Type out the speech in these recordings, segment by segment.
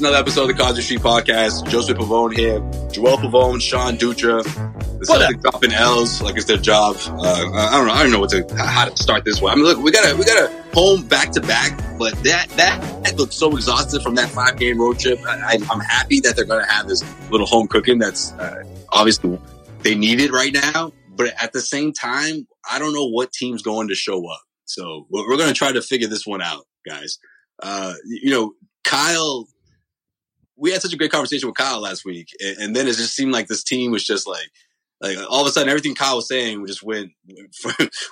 another episode of the Causeway Street Podcast. Joseph Pavone here, Joel Pavone, Sean Dutra. The Celtics dropping L's like it's their job. Uh, I don't know. I don't know what to how to start this one. I mean, look, we got a we got a home back to back, but that that, that looked so exhausted from that five game road trip. I, am happy that they're going to have this little home cooking. That's uh, obviously they need it right now. But at the same time, I don't know what team's going to show up. So we're, we're going to try to figure this one out, guys. Uh, you know, Kyle we had such a great conversation with Kyle last week, and, and, then it just seemed like this team was just like, like all of a sudden everything Kyle was saying just went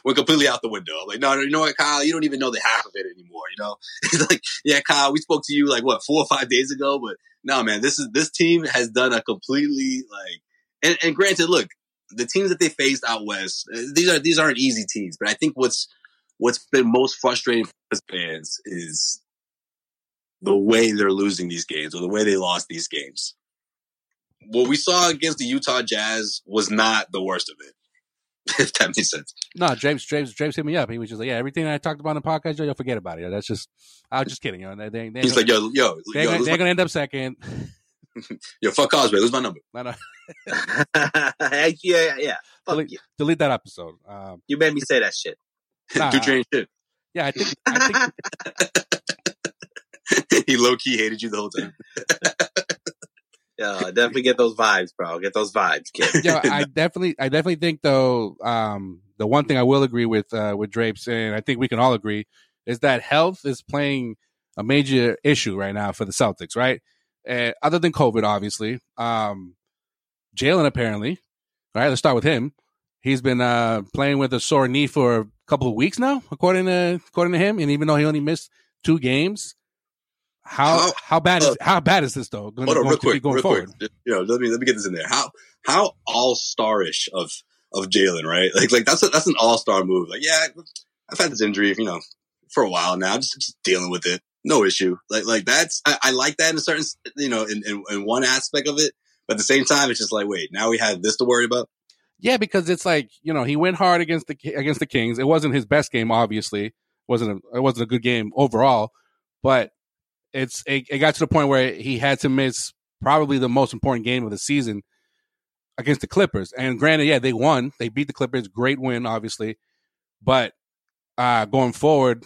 went completely out the window. I'm like, no, no, you know what, Kyle, you don't even know the half of it anymore. You know, it's like, yeah, Kyle, we spoke to you like what four or five days ago, but no, man, this is this team has done a completely like, and, and granted, look, the teams that they faced out west, uh, these are these aren't easy teams, but I think what's what's been most frustrating for us fans is the way they're losing these games or the way they lost these games. What we saw against the Utah Jazz was not the worst of it. If that makes sense. No, James, James, James hit me up. He was just like, "Yeah, everything I talked about in the podcast, yo, yo forget about it. That's just, I was just kidding. You know, they, they, He's like, yo, yo, they're, yo, gonna, they're gonna end up second. yo, fuck Causeway. Lose my number. No, no. yeah, yeah. Fuck delete, you. delete that episode. Um, You made me say that shit. nah, Do train shit. yeah, I think, I think he low key hated you the whole time. Yeah, definitely get those vibes, bro. Get those vibes, kid. yeah, I definitely, I definitely think though, um, the one thing I will agree with, uh, with Drapes, and I think we can all agree, is that health is playing a major issue right now for the Celtics, right? Uh, other than COVID, obviously, um, Jaylen apparently, right? Let's start with him. He's been uh, playing with a sore knee for a couple of weeks now, according to according to him. And even though he only missed two games, how How- how, bad is uh, how bad is this though? Going, Hold on, going real to be quick, going real forward. quick. You know, let me let me get this in there. How how all starish of of Jaylen, right? Like like that's a, that's an all star move. Like yeah, I've had this injury, you know, for a while now. Just just dealing with it, no issue. Like like that's I, I like that in a certain you know in, in in one aspect of it, but at the same time, it's just like wait, now we have this to worry about. Yeah, because it's like you know he went hard against the against the Kings. It wasn't his best game, obviously. wasn't a, It wasn't a good game overall, but it's it, it got to the point where he had to miss probably the most important game of the season against the Clippers. And granted, yeah, they won. They beat the Clippers. Great win, obviously. But uh going forward,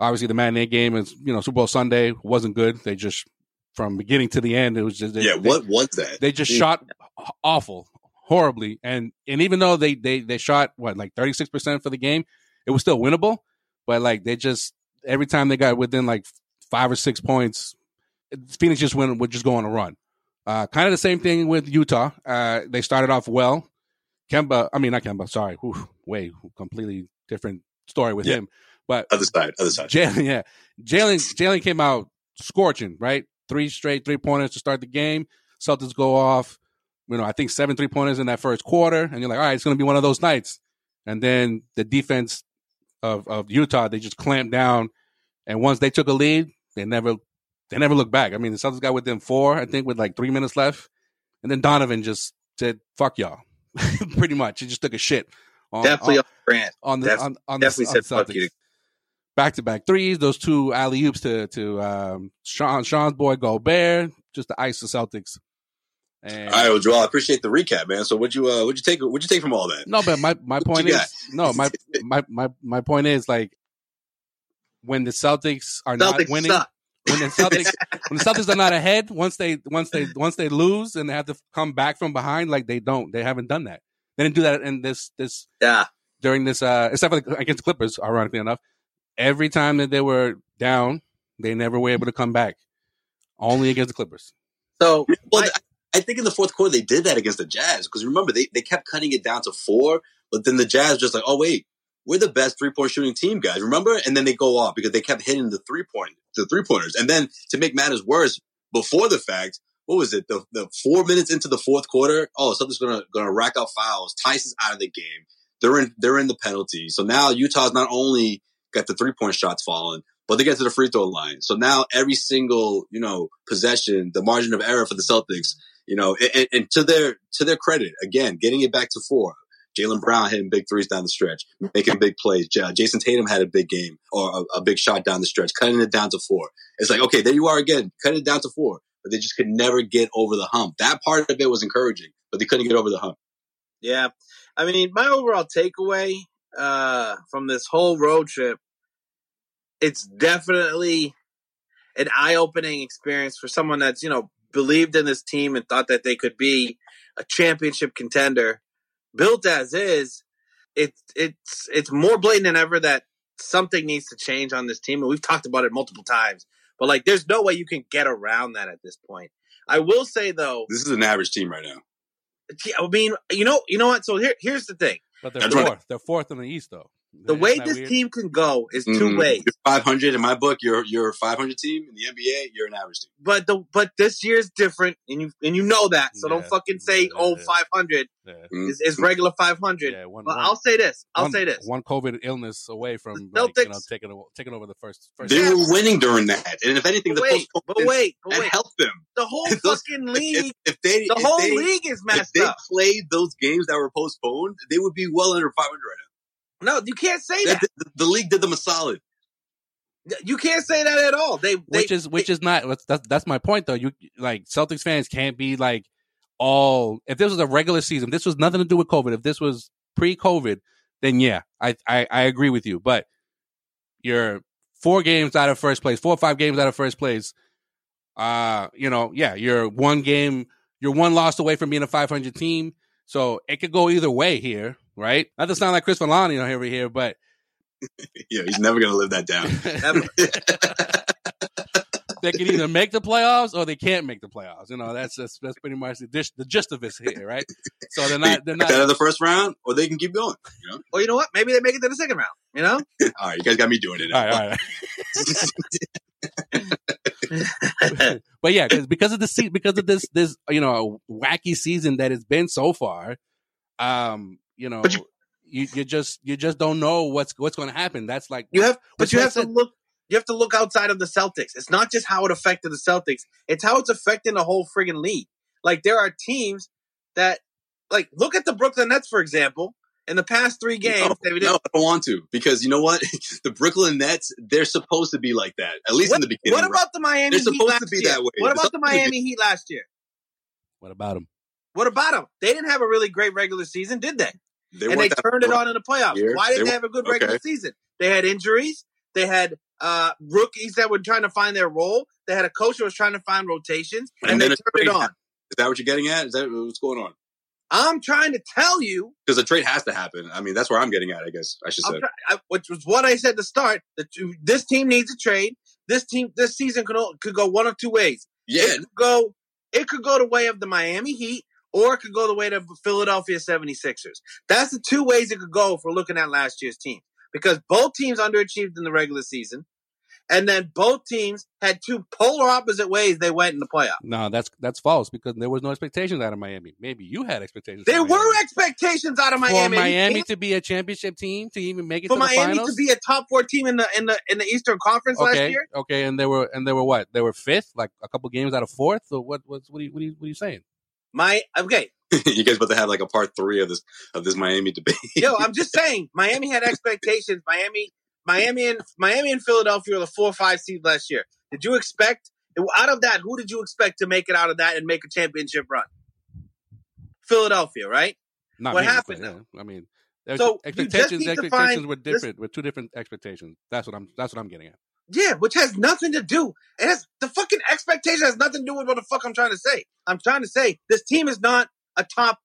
obviously the matinee game is you know Super Bowl Sunday wasn't good. They just from beginning to the end, it was just they, yeah, they- what was that? they just Yeah. shot awful, horribly, and and even though they they they shot what like thirty six percent for the game, it was still winnable. But like they just every time they got within like five or six points, Phoenix just went would just go on a run. Uh, kind of the same thing with Utah. Uh, they started off well. Kemba, I mean not Kemba, sorry, Whew, way completely different story with Yeah. him. But Other side, other side. Jaylen, yeah, Jaylen, Jaylen came out scorching, right? Three straight three pointers to start the game. Celtics go off, you know, I think seven three pointers in that first quarter, and you're like, all right, it's going to be one of those nights. And then the defense of of Utah, they just clamped down, and once they took a lead, they never they never look back. I mean, the Celtics got within four, I think, with like three minutes left, and then Donovan just said, "Fuck y'all," pretty much. He just took a shit. On, definitely on, on Grant. on the def- on, on Definitely the, on said the fuck you. Celtics back to back threes, those two alley oops to to um, Sean Sean's boy Gobert, just to ice the Celtics. And All right, well, Joel, I appreciate the recap, man. So, what would you uh, what you take? What you take from all that? no, but my my point is no, my my my my point is like when the Celtics are not winning, suck. when the Celtics when the Celtics are not ahead, once they once they once they lose and they have to come back from behind, like they don't, they haven't done that. They didn't do that in this this Yeah. during this uh except for the, against the Clippers, ironically enough. Every time that they were down, they never were able to come back. Only against the Clippers. So Well, I- I think in the fourth quarter they did that against the Jazz because remember they, they kept cutting it down to four, but then the Jazz just like, oh wait, we're the best three point shooting team, guys. Remember? And then they go off because they kept hitting the three point the three pointers. And then to make matters worse, before the fact, what was it? The the four minutes into the fourth quarter, oh something's gonna gonna rack up fouls. Tyson's out of the game. They're in they're in the penalty. So now Utah's not only got the three point shots falling, but they get to the free throw line. So now every single, you know, possession, the margin of error for the Celtics, you know, and, and to their to their credit, again, getting it back to four. Jaylen Brown hitting big threes down the stretch, making big plays. Jayson Tatum had a big game or a, a big shot down the stretch, cutting it down to four. It's like, okay, there you are again, cutting it down to four. But they just could never get over the hump. That part of it was encouraging, but they couldn't get over the hump. Yeah. I mean, my overall takeaway uh, from this whole road trip, it's definitely an eye-opening experience for someone that's, you know, believed in this team and thought that they could be a championship contender. Built as is, it's it's it's more blatant than ever that something needs to change on this team, and we've talked about it multiple times. But like, there's no way you can get around that at this point. I will say though, This is an average team right now. I mean, you know, you know what? So here, here's the thing: But they're That's right. fourth. They're fourth in the East, though. The way this weird? team can go is two Mhm. ways. You're 500 in my book. You're you're a 500 team in the NBA. You're an average team. But the but this year's different, and you and you know that. So don't fucking say, Yeah, "Oh, yeah. 500 Yeah, Mm. is, is regular 500." yeah. One, But one- I'll say this. I'll one- say this. One COVID illness away from The like, you know taking taking over the first. first They Yeah. were winning during that, and if anything, But the wait, but wait, but wait. helped them. The whole Those- fucking league, if they the if whole they, league is if messed they up. played those games that were postponed, they would be well under 500 right No, you can't say now. that. The, the- the league did them a solid. You can't say that at all. They, they which is which is not that's- that's that's my point though. You like Celtics fans can't be like all if this was a regular season, this was nothing to do with COVID. If this was pre-COVID, then yeah, I I, I agree with you. But you're four games out of first place, four or five games out of first place. Uh, you know, yeah, you're one game, you're one loss away from being a 500 team. So it could go either way here, right? Not to sound like Chris Milani over here, but Yeah, he's never gonna live that down. They can either make the playoffs or they can't make the playoffs. You know, that's that's, that's pretty much the, dish, the gist of this here, right? So they're not they're Get out not. of the first round, or they can keep going. You know. or you know what? Maybe they make it to the second round. You know? All right, you guys got me doing it. All Now. right, all right. but yeah, because because of the se- because of this this you know wacky season that it's been so far, um, you know, But you, you just you just don't know what's what's going to happen. That's like You have, but you have to look. You have to look outside of the Celtics. It's not just how it affected the Celtics; it's how it's affecting the whole friggin' league. Like there are teams that, like, look at the Brooklyn Nets for example. In the past three games, No, no, I don't want to because you know what? the Brooklyn Nets, they're supposed to be like that, at least in the beginning. what about the Miami They're supposed to be year? that way. What about the supposed to be- Miami Heat last year? what about them? What about them? They didn't have a really great regular season, did they? They and they turned it on in the playoffs. Year. Why didn't They they, have a good regular okay. season? They had injuries. They had uh, rookies that were trying to find their role. They had a coach that was trying to find rotations, and, And they turned it on. Is that what you're getting at? Is that what's going on? I'm trying to tell you, Because a trade has to happen. I mean, that's where I'm getting at. I guess I should say. try- I, which was what I said to start. That this team needs a trade. This team, this season could could go one of two ways. Yeah, It could go, it could go the way of the Miami Heat, or it could go the way the Philadelphia 76ers. That's the two ways it could go if we're looking at last year's team. Because both teams underachieved in the regular season, and then both teams had two polar opposite ways they went in the playoff. No, that's that's false because there was no expectations out of Miami. Maybe you had expectations. There were expectations out of Miami. for Miami to be a championship team to even make it for to the Miami finals. to be a top four team in the in the in the Eastern Conference last year. okay, and they were and they were what? They were fifth, like a couple games out of fourth. So what? What's what? Are you, what, are you, what are you saying? My okay, you guys about to have like a part three of this of this Miami debate. yo, I'm just saying, Miami had expectations. Miami, Miami, and Miami and Philadelphia were the four or five seed last year. Did you expect out of that? Who did you expect to make it out of that and make a championship run? Philadelphia, right? Not What happened, yeah, I mean, there's- So, expectations expectations find were this- different. With two different expectations. That's what I'm. That's what I'm getting at. Yeah, which has nothing to do. It has the fucking expectation has nothing to do with what the fuck I'm trying to say. I'm trying to say this team is not a top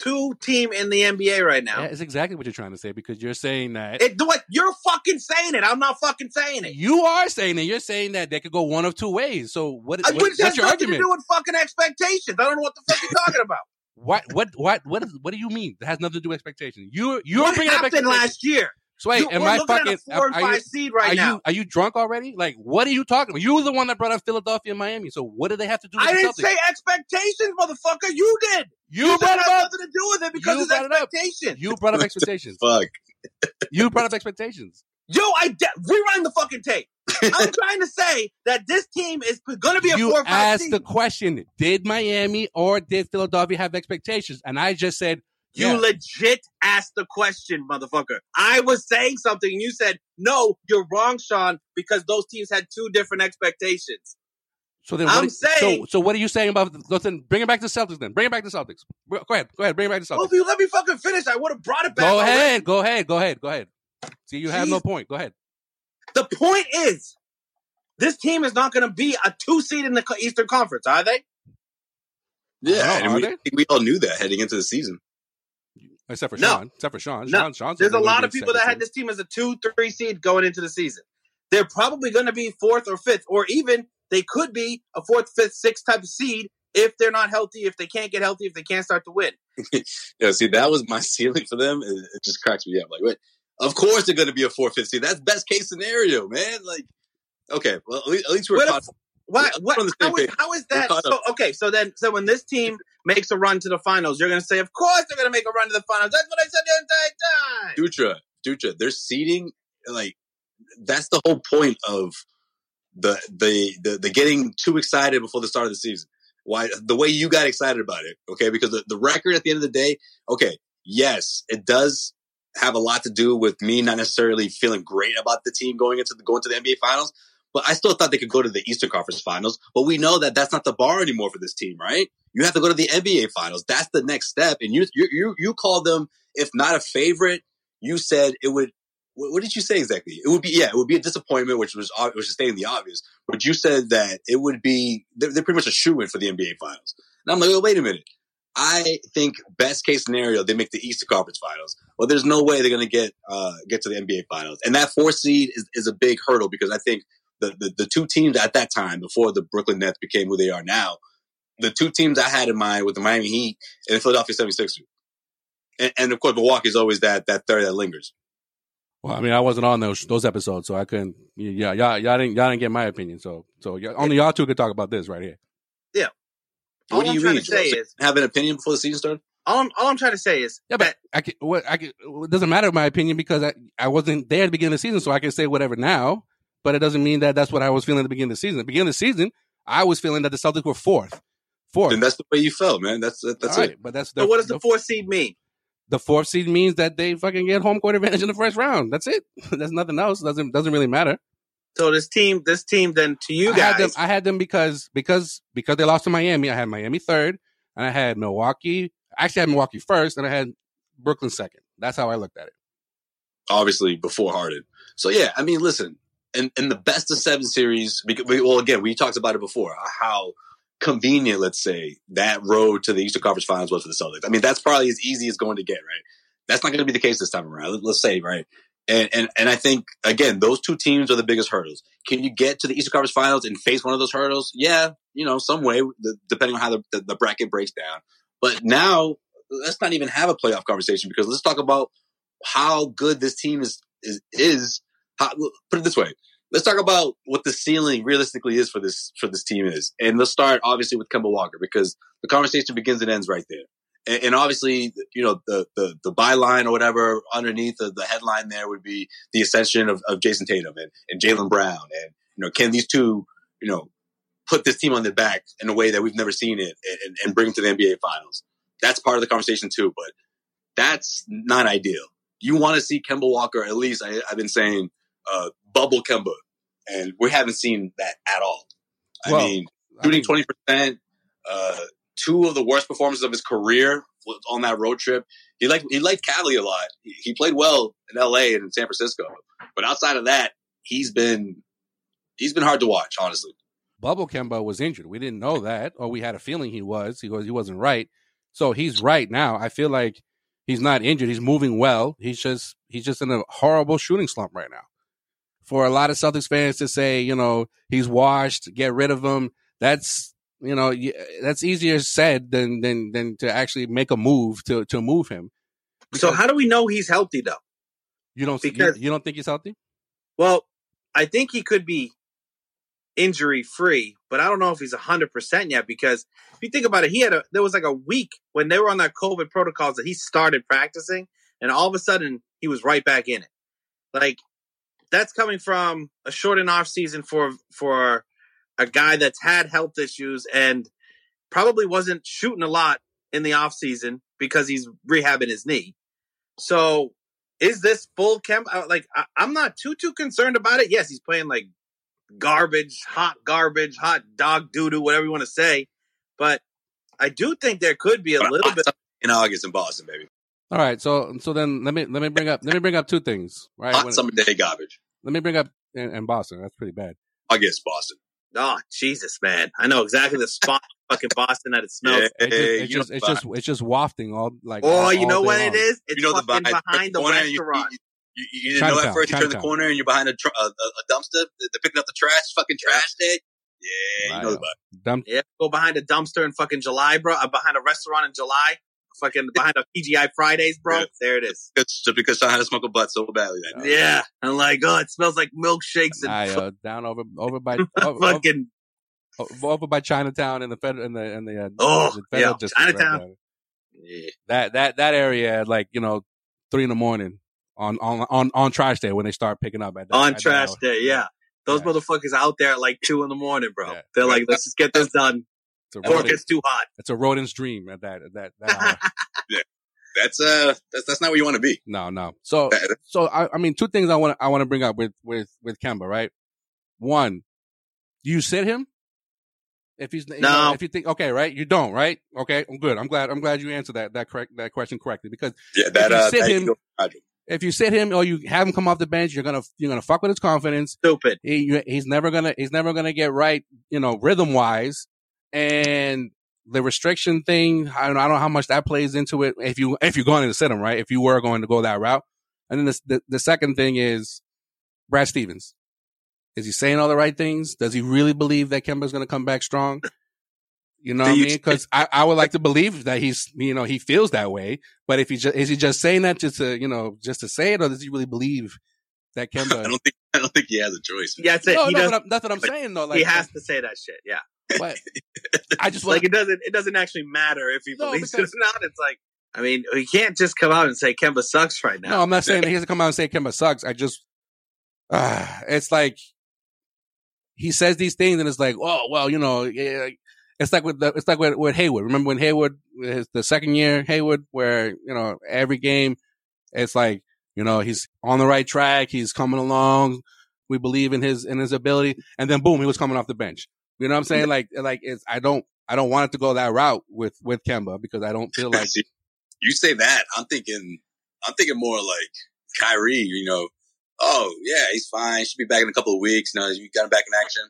two team in the NBA right now. That's exactly what you're trying to say because you're saying that It, what you're fucking saying it. I'm not fucking saying it. you are saying it. you're saying that they could go one of two ways. So what? Uh, what which what's your argument? to do with fucking expectations. I don't know what the fuck you're talking about. What what what what what do you mean? It has nothing to do with expectation. You're you're what bringing up happened expectations. last year? So wait, You- am I fucking? at a four and are five you, seed right are now. you are you drunk already? Like what are you talking about? You were the one that brought up Philadelphia and Miami. So what do they have to do? with I the didn't Celtics? say expectations, motherfucker. You did. you, You brought it it up. nothing to do with it because You it's brought it expectations. You brought up expectations. Fuck. you brought up expectations. Yo, I de- rewind the fucking tape. I'm trying to say that this team is going to be a You four or five asked seed. the question: Did Miami or did Philadelphia have expectations? And I just said You Yeah. legit asked the question, motherfucker. I was saying something and you said, no, you're wrong, Sean, because those teams had two different expectations. So then, I'm what, saying- So, so what are you saying about? Listen, bring it back to the Celtics. Then bring it back to Celtics. Go ahead. Go ahead. Bring it back to Well, Celtics. if you let me fucking finish, I would have brought it back. Go already. ahead. Go ahead. Go ahead. Go ahead. See, you have no point. Go ahead. The point is, this team is not going to be a two seed in the Eastern Conference, are they? Yeah, and are we, they? We all knew that heading into the season. Except for No. Sean. Except for Sean. No. Sean. Sean There's a lot of people that had this team as a two, three seed going into the season. They're probably going to be fourth or fifth, or even they could be a fourth, fifth, sixth type of seed if they're not healthy, if they can't get healthy, if they can't start to win. Yeah, see, that was my ceiling for them. It, it just cracks me up. Like, wait, of course they're going to be a four fifth seed. That's best case scenario, man. Like, okay, well, at least, at least we're What if-. Why? What? on the same How is, how is that? So, okay, so then, so when this team makes a run to the finals, you're going to say, of course they're going to make a run to the finals. That's what I said the entire time. Dutra, Dutra, they're seeding like that's the whole point of the the the, the getting too excited before the start of the season. Why the way you got excited about it, okay? Because the, the record at the end of the day, okay, yes, it does have a lot to do with me not necessarily feeling great about the team going into the going to the NBA finals, but I still thought they could go to the Eastern Conference finals. But we know that that's not the bar anymore for this team, right? You have to go to the NBA finals. That's the next step. And you you you, you called them if not a favorite, you said it would. What, did you say exactly? It would be yeah, it would be a disappointment, which was which is stating the obvious. But you said that it would be they're, they're pretty much a shoe in for the NBA finals. And I'm like, oh, wait a minute. I think best case scenario they make the Eastern Conference Finals. Well, there's no way they're going to get uh, get to the NBA Finals, and that four seed is, is a big hurdle because I think the, the the two teams at that time before the Brooklyn Nets became who they are now, the two teams I had in mind with the Miami Heat and the Philadelphia 76ers. And, and of course, Milwaukee's always that that third that lingers. Well, I mean, I wasn't on those those episodes, so I couldn't. Yeah, y'all, y'all didn't y'all didn't get my opinion. So, so y'all, only y'all two could talk about this right here. All what do I'm you trying mean? to say Joel? is, have an opinion before the season started? all I'm, all I'm trying to say is Yeah, but I can, what I can, it doesn't matter my opinion because I, I wasn't there at the beginning of the season, so I can say whatever now. But it doesn't mean that that's what I was feeling at the beginning of the season. At the beginning of the season, I was feeling that the Celtics were fourth, fourth. And that's the way you felt, man. That's that's All it. right, But that's so what does the the, fourth seed mean? the fourth seed means that they fucking get home court advantage in the first round. That's it. That's nothing else. Doesn't doesn't really matter. So this team, this team, then to you I had them. guys, I had them because because because they lost to Miami. I had Miami third, and I had Milwaukee. I actually had Milwaukee first, and I had Brooklyn second. That's how I looked at it. obviously before Harden. So yeah, I mean, listen, in, in the best of seven series, because, well, again, we talked about it before, uh, how convenient, let's say, that road to the Eastern Conference Finals was for the Celtics. I mean, that's probably as easy as going to get, right? That's not going to be the case this time around. Let- Let's say, right? And, and and I think again, those two teams are the biggest hurdles. Can you get to the Eastern Conference Finals and face one of those hurdles? Yeah, you know, some way, depending on how the, the, the bracket breaks down. But now, let's not even have a playoff conversation because let's talk about how good this team is is is. How, put it this way: let's talk about what the ceiling realistically is for this for this team is, and let's start obviously with Kemba Walker because the conversation begins and ends right there. And, and obviously, you know, the the the byline or whatever underneath the, the headline there would be the ascension of, of Jayson Tatum and, and Jaylen Brown, and you know, can these two, you know, put this team on their back in a way that we've never seen it, and, and bring them to the NBA Finals? That's part of the conversation too, but that's not ideal. You want to see Kemba Walker, at least I, I've been saying, uh, bubble Kemba, and we haven't seen that at all. I Well, mean, shooting twenty percent, uh, two of the worst performances of his career on that road trip. He liked he liked Cali a lot. He, he played well in L.A. and in San Francisco, but outside of that, he's been he's been hard to watch, honestly. Bubble Kemba was injured. We didn't know that, or we had a feeling he was. He was. He wasn't right. So he's right now. I feel like he's not injured. He's moving well. He's just he's just in a horrible shooting slump right now. For a lot of Celtics fans to say, you know, he's washed, get rid of him. That's you know, that's easier said than than than to actually make a move to to move him. so how do we know he's healthy though? You don't because- you, you don't think he's healthy? Well, I think he could be injury free, but I don't know if he's hundred percent yet. Because if you think about it, he had a there was like a week when they were on that COVID protocols that he started practicing, and all of a sudden he was right back in it. Like that's coming from a short and off season for for a guy that's had health issues and probably wasn't shooting a lot in the off season because he's rehabbing his knee. So is this full Kemba? Uh, like I, I'm not too too concerned about it. Yes, he's playing like garbage, hot garbage, hot dog doo doo, whatever you want to say. But I do think there could be a But little bit. in August in Boston, baby. All right, so so then let me let me bring up let me bring up two things. Right, Hot When- summer day garbage. Let me bring up in, in Boston. That's pretty bad. I guess Boston. Oh Jesus, man! I know exactly the spot, in fucking Boston that it smells. Yeah. It just, it's just it's just it's just wafting all like. Oh, all- you know what long. it is? It's you know the fucking vibe. behind the corner, you- restaurant. You, you, you didn't know Chinatown, at first. You turn the corner and you're behind a, tr- a, a a dumpster. They're picking up the trash. Fucking trash day. Yeah, you know the vibe. Dump, Yeah, go behind a dumpster in fucking July, bro. Uh, behind a restaurant in July. Fucking behind a TGI Fridays, bro. Yeah. There it is. It's just because I had to smoke a butt so badly. That night. Yeah. I'm like, oh, it smells like milkshakes and Nah, yo, down over over by over, over, fucking. over by Chinatown in the federal in the in the uh, Oh, the yeah, district right Chinatown. there. Yeah. that that that area at like you know three in the morning on on on on trash day when they start picking up at that, On at trash hour. day, yeah. Those Yeah. motherfuckers out there at like two in the morning, bro. Yeah. They're like, let's just get this done It's a rodent, gets too hot. it's a rodent's dream at that at that, that hour. That's uh, that's that's not where you want to be. no no so so I, I mean two things I want I want to bring up with with with Kemba right one do you sit him if he's you know, if you think okay right you don't right okay I'm good I'm glad I'm glad you answered that that correct that question correctly because Yeah, that if you uh, sit him- if you sit him or you have him come off the bench, you're gonna you're gonna fuck with his confidence. Stupid. He, you- he's never gonna he's never gonna get right, you know, rhythm wise. And the restriction thing, I don't, I don't know how much that plays into it. If you if you're going to sit him right, if you were going to go that route, and then the the, the second thing is Brad Stevens. Is he saying all the right things? Does he really believe that Kemba's going to come back strong? You know Do what I mean? Because I, I would like to believe that he's, you know, he feels that way. But if he just, is he just saying that just to, you know, just to say it, or does he really believe that Kemba? I don't think I don't think he has a choice. Yeah, that's it. no, he no, does. but I'm, that's what I'm like, saying though. Like, he has to say that shit. Yeah. But I just Like it doesn't. It doesn't actually matter if he No, believes because- it or not. It's like, I mean, he can't just come out and say Kemba sucks right now. No, I'm not saying he has to come out and say Kemba sucks. I just, uh, it's like he says these things, and it's like, oh well, you know, it's like with the, it's like with, with Hayward. Remember when Hayward, his, the second year Hayward, where you know every game, it's like you know he's on the right track, he's coming along. We believe in his in his ability, and then boom, he was coming off the bench. You know what I'm saying? Like, like it's I don't I don't want it to go that route with with Kemba because I don't feel like you say that, I'm thinking, I'm thinking more like Kyrie. You know, oh yeah, he's fine. He should be back in a couple of weeks. You know, you got him back in action,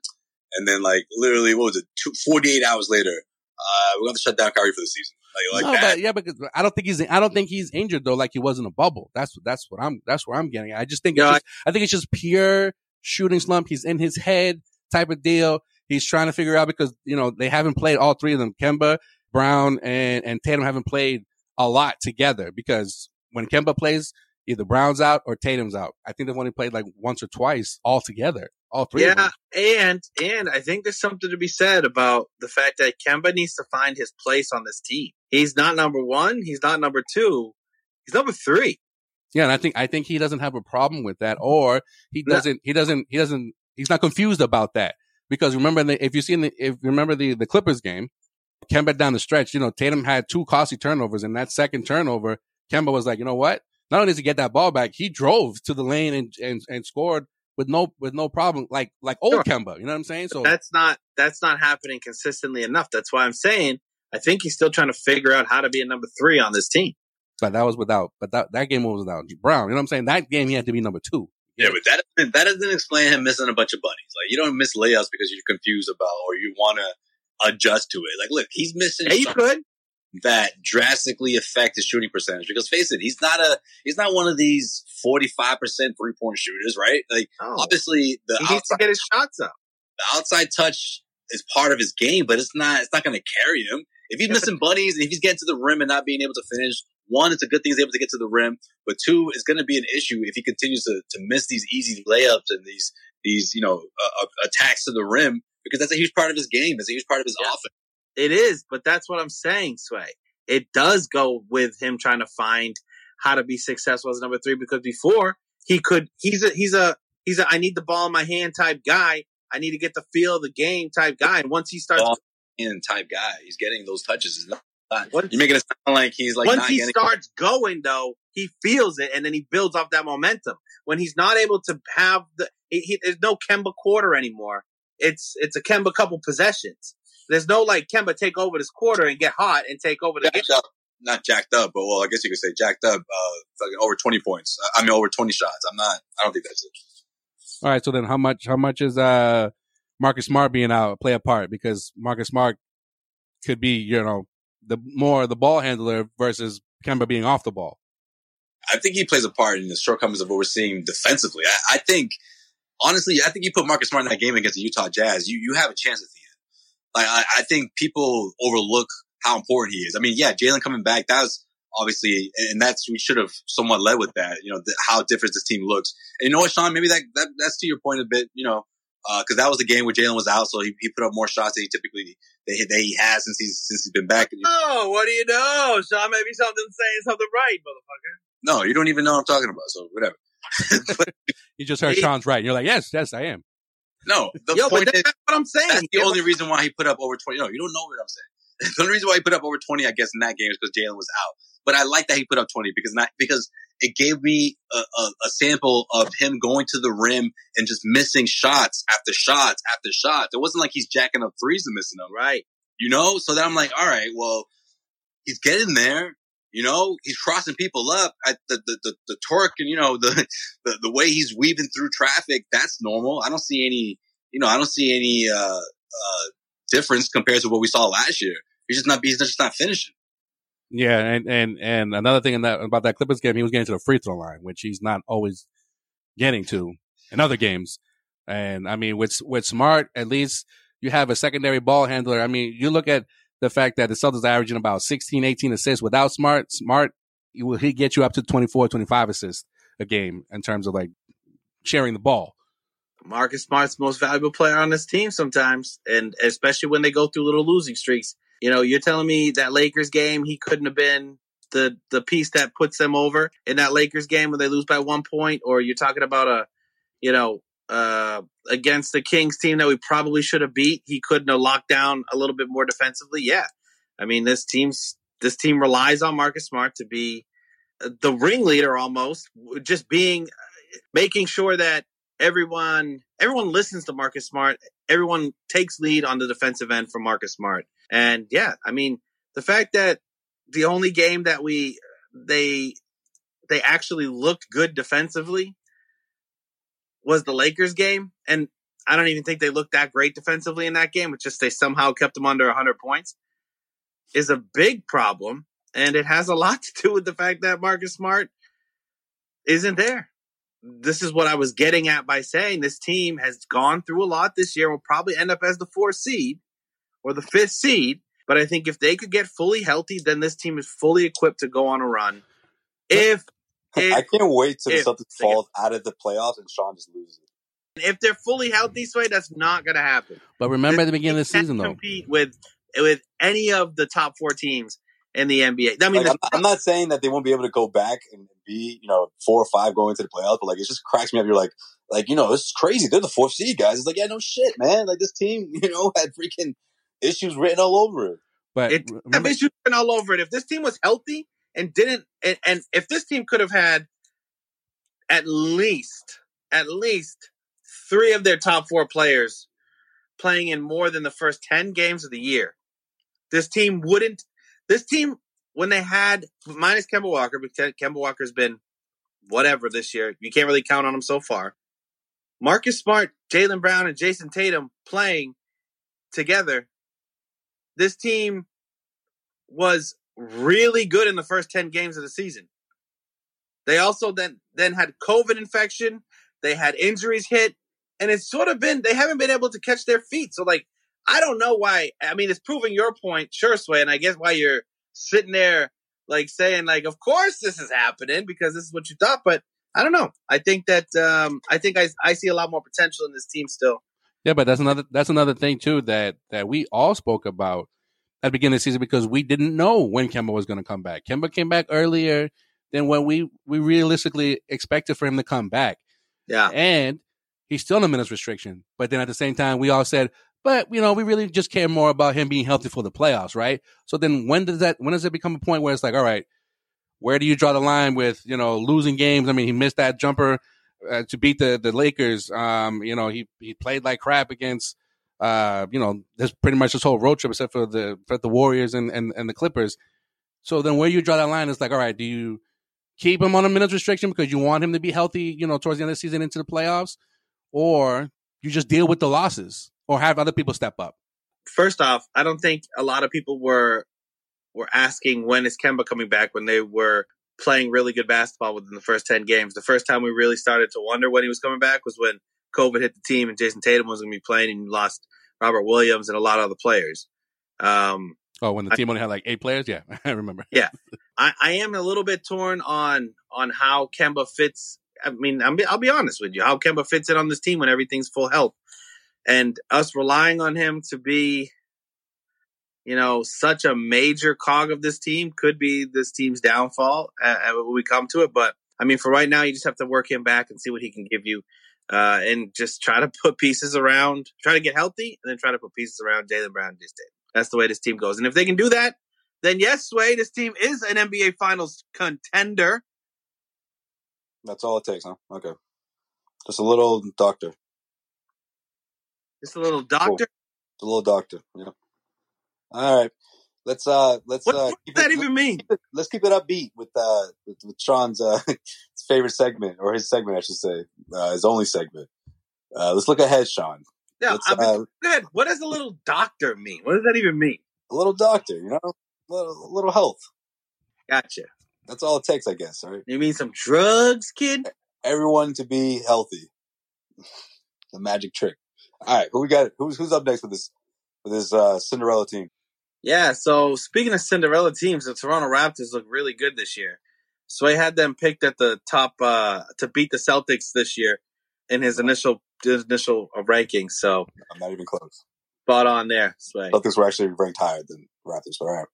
and then like literally, what was it? Two, 48 hours later, uh, we're going to shut down Kyrie for the season. Like, like no, that. but yeah, because I don't think he's I don't think he's injured though, like he was in a bubble. That's that's what I'm that's where I'm getting. At. I just think it's just, I think it's just pure shooting slump. He's in his head type of deal. He's trying to figure out because you know they haven't played all three of them. Kemba, Brown, and and Tatum haven't played a lot together because when Kemba plays, either Brown's out or Tatum's out. I think they've only played like once or twice all together, all three. Of Yeah, and and I think there's something to be said about the fact that Kemba needs to find his place on this team. He's not number one. He's not number two. He's number three. Yeah, and I think I think he doesn't have a problem with that, or he doesn't he doesn't he doesn't he's not confused about that because remember the, if you see in the if you remember the the Clippers game, Kemba down the stretch, you know Tatum had two costly turnovers, and that second turnover, Kemba was like, you know what? Not only did he get that ball back, he drove to the lane and and, and scored with no with no problem, like like old Sure. Kemba. You know what I'm saying? So That's not that's not happening consistently enough. That's why I'm saying I think he's still trying to figure out how to be a number three on this team. but that was without, but that that game was without Brown. You know what I'm saying? That game he had to be number two. Yeah, but that doesn't, that doesn't explain him missing a bunch of bunnies. Like you don't miss layups because you're confused about or you want to adjust to it. Like, look, he's missing Yeah, you could. that drastically affect his shooting percentage. Because face it, he's not a he's not one of these forty five percent three point shooters, right? Like Oh, obviously the he needs to outside, get his shots up. the outside touch is part of his game, but it's not it's not going to carry him. If he's missing bunnies and if he's getting to the rim and not being able to finish, one, it's a good thing he's able to get to the rim, but two, it's going to be an issue if he continues to, to miss these easy layups and these these you know uh, attacks to the rim because that's a huge part of his game. It's a huge part of his Yeah. offense. It is, but that's what I'm saying, Sway. It does go with him trying to find how to be successful as number three because before he could, he's a, he's a, he's a, I need the ball in my hand type guy. I need to get the feel of the game type guy. And once he starts, Ball in type guy. He's getting those touches. It's once, You're making it sound like he's like once he getting- starts going though, he feels it and then he builds off that momentum. When he's not able to have the, he, he, there's no Kemba quarter anymore. It's it's a Kemba couple possessions. There's no like Kemba take over this quarter and get hot and take over the jacked game. Up. Not jacked up, but well, I guess you could say jacked up. Uh, over 20 points. I mean, over 20 shots. I'm not. I don't think that's it. All right. So then, how much? How much is uh Marcus Smart being out play a part? Because Marcus Smart could be, you know, the more the ball handler versus Kemba being off the ball. I think he plays a part in the shortcomings of what we're seeing defensively. I, I think, honestly, I think you put Marcus Smart in that game against the Utah Jazz, you you have a chance at the end. Like I, I think people overlook how important he is. I mean, yeah, Jaylen coming back, that was obviously, and that's we should have somewhat led with that. You know, the, how different this team looks. And you know what, Sean? Maybe that, that that's to your point a bit. You know, because uh, that was the game where Jaylen was out, so he, he put up more shots than he typically that, that he has since he's since he's been back. Oh, what do you know, Sean? Maybe something saying something right, motherfucker. No, you don't even know what I'm talking about. So whatever. you just heard he, Sean's right. You're like, yes, yes, I am. No, the Yo, point is, that's what I'm saying. That's the yeah, only reason why he put up over 20. No, you don't know what I'm saying. the only reason why he put up over 20, I guess, in that game is because Jaylen was out. But I like that he put up 20 because not because it gave me a, a, a, sample of him going to the rim and just missing shots after shots after shots. It wasn't like he's jacking up threes and missing them. Right. You know? So then I'm like, all right, well, he's getting there. You know, he's crossing people up at the, the, the, the torque and, you know, the, the, the way he's weaving through traffic. That's normal. I don't see any, you know, I don't see any, uh, uh, difference compared to what we saw last year. He's just not, he's just not finishing. Yeah, and and and another thing in that about that Clippers game, he was getting to the free throw line, which he's not always getting to in other games. And I mean, with with Smart, at least you have a secondary ball handler. I mean, you look at the fact that the Celtics are averaging about 16, 18 assists without Smart. Smart, will he get you up to 24, 25 assists a game in terms of like sharing the ball. Marcus Smart's most valuable player on this team sometimes, and especially when they go through little losing streaks. You know, you're telling me that Lakers game, he couldn't have been the the piece that puts them over in that Lakers game when they lose by one point, or you're talking about a, you know, uh, against the Kings team that we probably should have beat. He couldn't have locked down a little bit more defensively. Yeah, I mean this team's this team relies on Marcus Smart to be the ringleader almost, just being making sure that everyone everyone listens to Marcus Smart. Everyone takes lead on the defensive end from Marcus Smart. And yeah, I mean, the fact that the only game that we they they actually looked good defensively was the Lakers game, and I don't even think they looked that great defensively in that game. It's just they somehow kept them under 100 points. Is a big problem, and it has a lot to do with the fact that Marcus Smart isn't there. This is what I was getting at by saying this team has gone through a lot this year. Will probably end up as the fourth seed, or the fifth seed. But I think if they could get fully healthy, then this team is fully equipped to go on a run. If, if I can't wait till something falls fall out of the playoffs and Sean just loses it. If they're fully healthy, Sway, that's not going to happen. But remember at the beginning of the season, though, compete with with any of the top four teams in the NBA. I mean, like, I'm, I'm, not saying that they won't be able to go back and be, you know, four or five going into the playoffs, but like it just cracks me up. You're like, like you know, this is crazy. They're the fourth seed, guys. It's like, yeah, no shit, man. Like this team, you know, had freaking issues written all over it. But it have issues written all over it. If this team was healthy and didn't, and, and if this team could have had at least, at least three of their top four players playing in more than the first 10 games of the year, this team wouldn't, this team, when they had, minus Kemba Walker, because Kemba Walker's been whatever this year, you can't really count on him so far. Marcus Smart, Jaylen Brown, and Jayson Tatum playing together this team was really good in the first 10 games of the season. They also then then had COVID infection, they had injuries hit, and it's sort of been they haven't been able to catch their feet. So like I don't know why. I mean, it's proving your point, sure, Sway, and I guess why you're sitting there like saying like, of course this is happening because this is what you thought. But I don't know. I think that um, I think I I see a lot more potential in this team still. Yeah, but that's another that's another thing too that that we all spoke about at the beginning of the season because we didn't know when Kemba was going to come back. Kemba came back earlier than when we we realistically expected for him to come back. Yeah, and he's still in a minutes restriction. But then at the same time, we all said, But you know, we really just care more about him being healthy for the playoffs, right? So then, when does that? When does it become a point where it's like, all right, where do you draw the line with you know losing games? I mean, he missed that jumper uh, to beat the the Lakers. Um, you know, he he played like crap against uh, you know, this pretty much this whole road trip except for the for the Warriors and, and, and the Clippers. So then where you draw that line is like, all right, do you keep him on a minutes restriction because you want him to be healthy, you know, towards the end of the season into the playoffs? Or you just deal with the losses or have other people step up? First off, I don't think a lot of people were were asking when is Kemba coming back when they were playing really good basketball within the first 10 games. The first time we really started to wonder when he was coming back was when COVID hit the team and Jayson Tatum was going to be playing and lost Robert Williams and a lot of other players. Um, oh, when the team only had like eight players, yeah, I remember. Yeah, I, I am a little bit torn on on how Kemba fits. I mean, i will be honest with you, how Kemba fits in on this team when everything's full health, and us relying on him to be, you know, such a major cog of this team could be this team's downfall uh, when we come to it. But I mean, for right now, you just have to work him back and see what he can give you uh, and just try to put pieces around, try to get healthy, and then try to put pieces around jaylen Brown and Jayson That's the way this team goes. And if they can do that, then yes, Sway, this team is an NBA Finals contender. That's all it takes, huh? Okay. Just a little doctor. Just a little doctor? Cool. A little doctor, yeah. All right. Let's uh let's what, uh what does that even mean? Keep it, let's keep it upbeat with uh with, with Sean's uh favorite segment or his segment I should say uh, his only segment. Uh, let's look ahead, Sean. Yeah, I mean, uh, ahead. What does a little doctor mean? What does that even mean? A little doctor, you know, a little, a little health. Gotcha. That's all it takes, I guess. Right? You mean some drugs, kid? Everyone to be healthy. the magic trick. All right, who we got? Who's who's up next with this with this uh, Cinderella team? Yeah, so speaking of Cinderella teams, the Toronto Raptors look really good this year. Sway had them picked at the top uh, to beat the Celtics this year in his initial his initial ranking. So I'm not even close. Spot on there, Sway. Celtics were actually ranked higher than Raptors, but all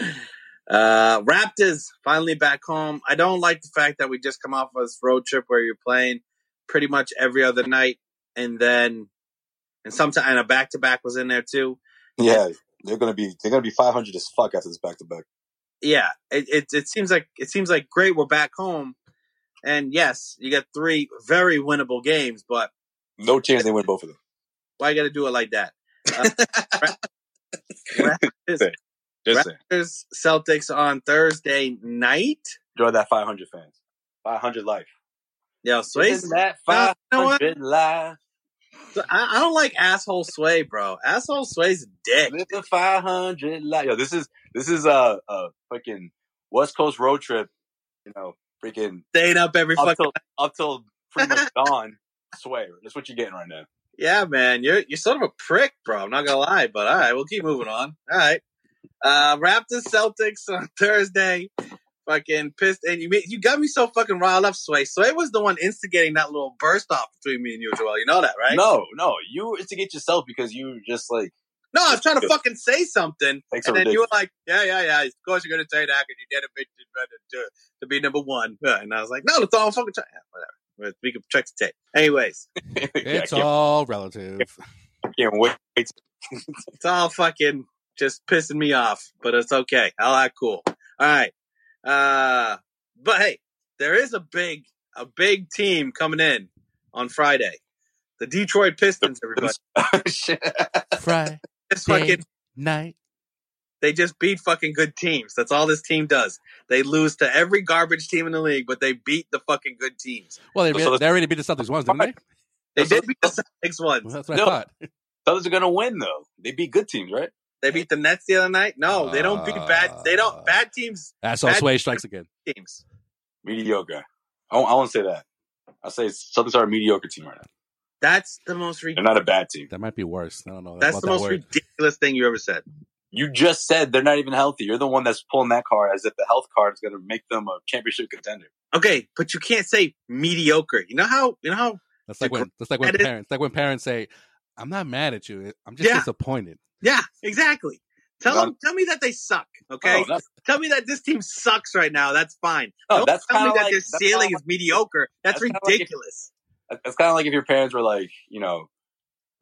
right. Uh, Raptors finally back home. I don't like the fact that we just come off of this road trip where you're playing pretty much every other night, and then and sometimes and a back to back was in there too. Yeah, they're gonna be they're gonna be 500 as fuck after this back to back. Yeah, it, it it seems like it seems like great. We're back home, and yes, you got three very winnable games, but no chance they win both of them. Why you got to do it like that? Uh, Raptors, Raptors Celtics on Thursday night. Enjoy that 500 fans. 500 life. Yo, Swayze. That 500 you know life. I, I, don't like asshole sway, bro. Asshole sway's dick. Live the 500 life. Yo, this is this is a, a fucking West Coast road trip. You know, freaking staying up every up fucking till, up till pretty much dawn. Sway. That's what you're getting right now. Yeah, man, you're you're sort of a prick, bro. I'm not gonna lie, but all right, we'll keep moving on. All right, uh, Raptors Celtics on Thursday fucking pissed, and you you got me so fucking riled up. Sway, Sway was the one instigating that little burst off between me and you, Joel. You know that, right? No, no, you instigate yourself because you just like. No, I was trying to fucking say something, Thanks and then ridiculous. you were like, "Yeah, yeah, yeah." Of course, you're gonna say that because you did a bit to, to be number one, and I was like, "No, it's all fucking yeah, whatever." We can check the tape. Anyways, it's yeah, all relative. I can't wait. it's all fucking just pissing me off, but it's okay. I All right, cool. All right. Uh, but hey, there is a big, a big team coming in on Friday. The Detroit Pistons, everybody. Friday this fucking night. They just beat fucking good teams. That's all this team does. They lose to every garbage team in the league, but they beat the fucking good teams. Well, they, so they already beat the Celtics once, didn't they? They did beat the Celtics once. Well, that's what no, I thought. Celtics are going to win, though. They beat good teams, right? They beat the Nets the other night. No, they don't beat bad. They don't uh, bad teams. That's all Sway strikes again. Teams mediocre. I, I won't say that. I say Celtics are a mediocre team right now. That's the most ridiculous. They're not a bad team. That might be worse. I don't know. That's the most word. ridiculous thing you ever said. You just said they're not even healthy. You're the one that's pulling that card as if the health card is going to make them a championship contender. Okay, but you can't say mediocre. You know how you know how that's like when that's like when parents like when parents say, "I'm not mad at you. I'm just yeah. disappointed." Yeah, exactly. Tell them, tell me that they suck. Okay, oh, tell me that this team sucks right now. That's fine. No, Don't that's tell me like, that their ceiling is mediocre. That's, that's ridiculous. Kind of like if, that's kind of like if your parents were like, you know,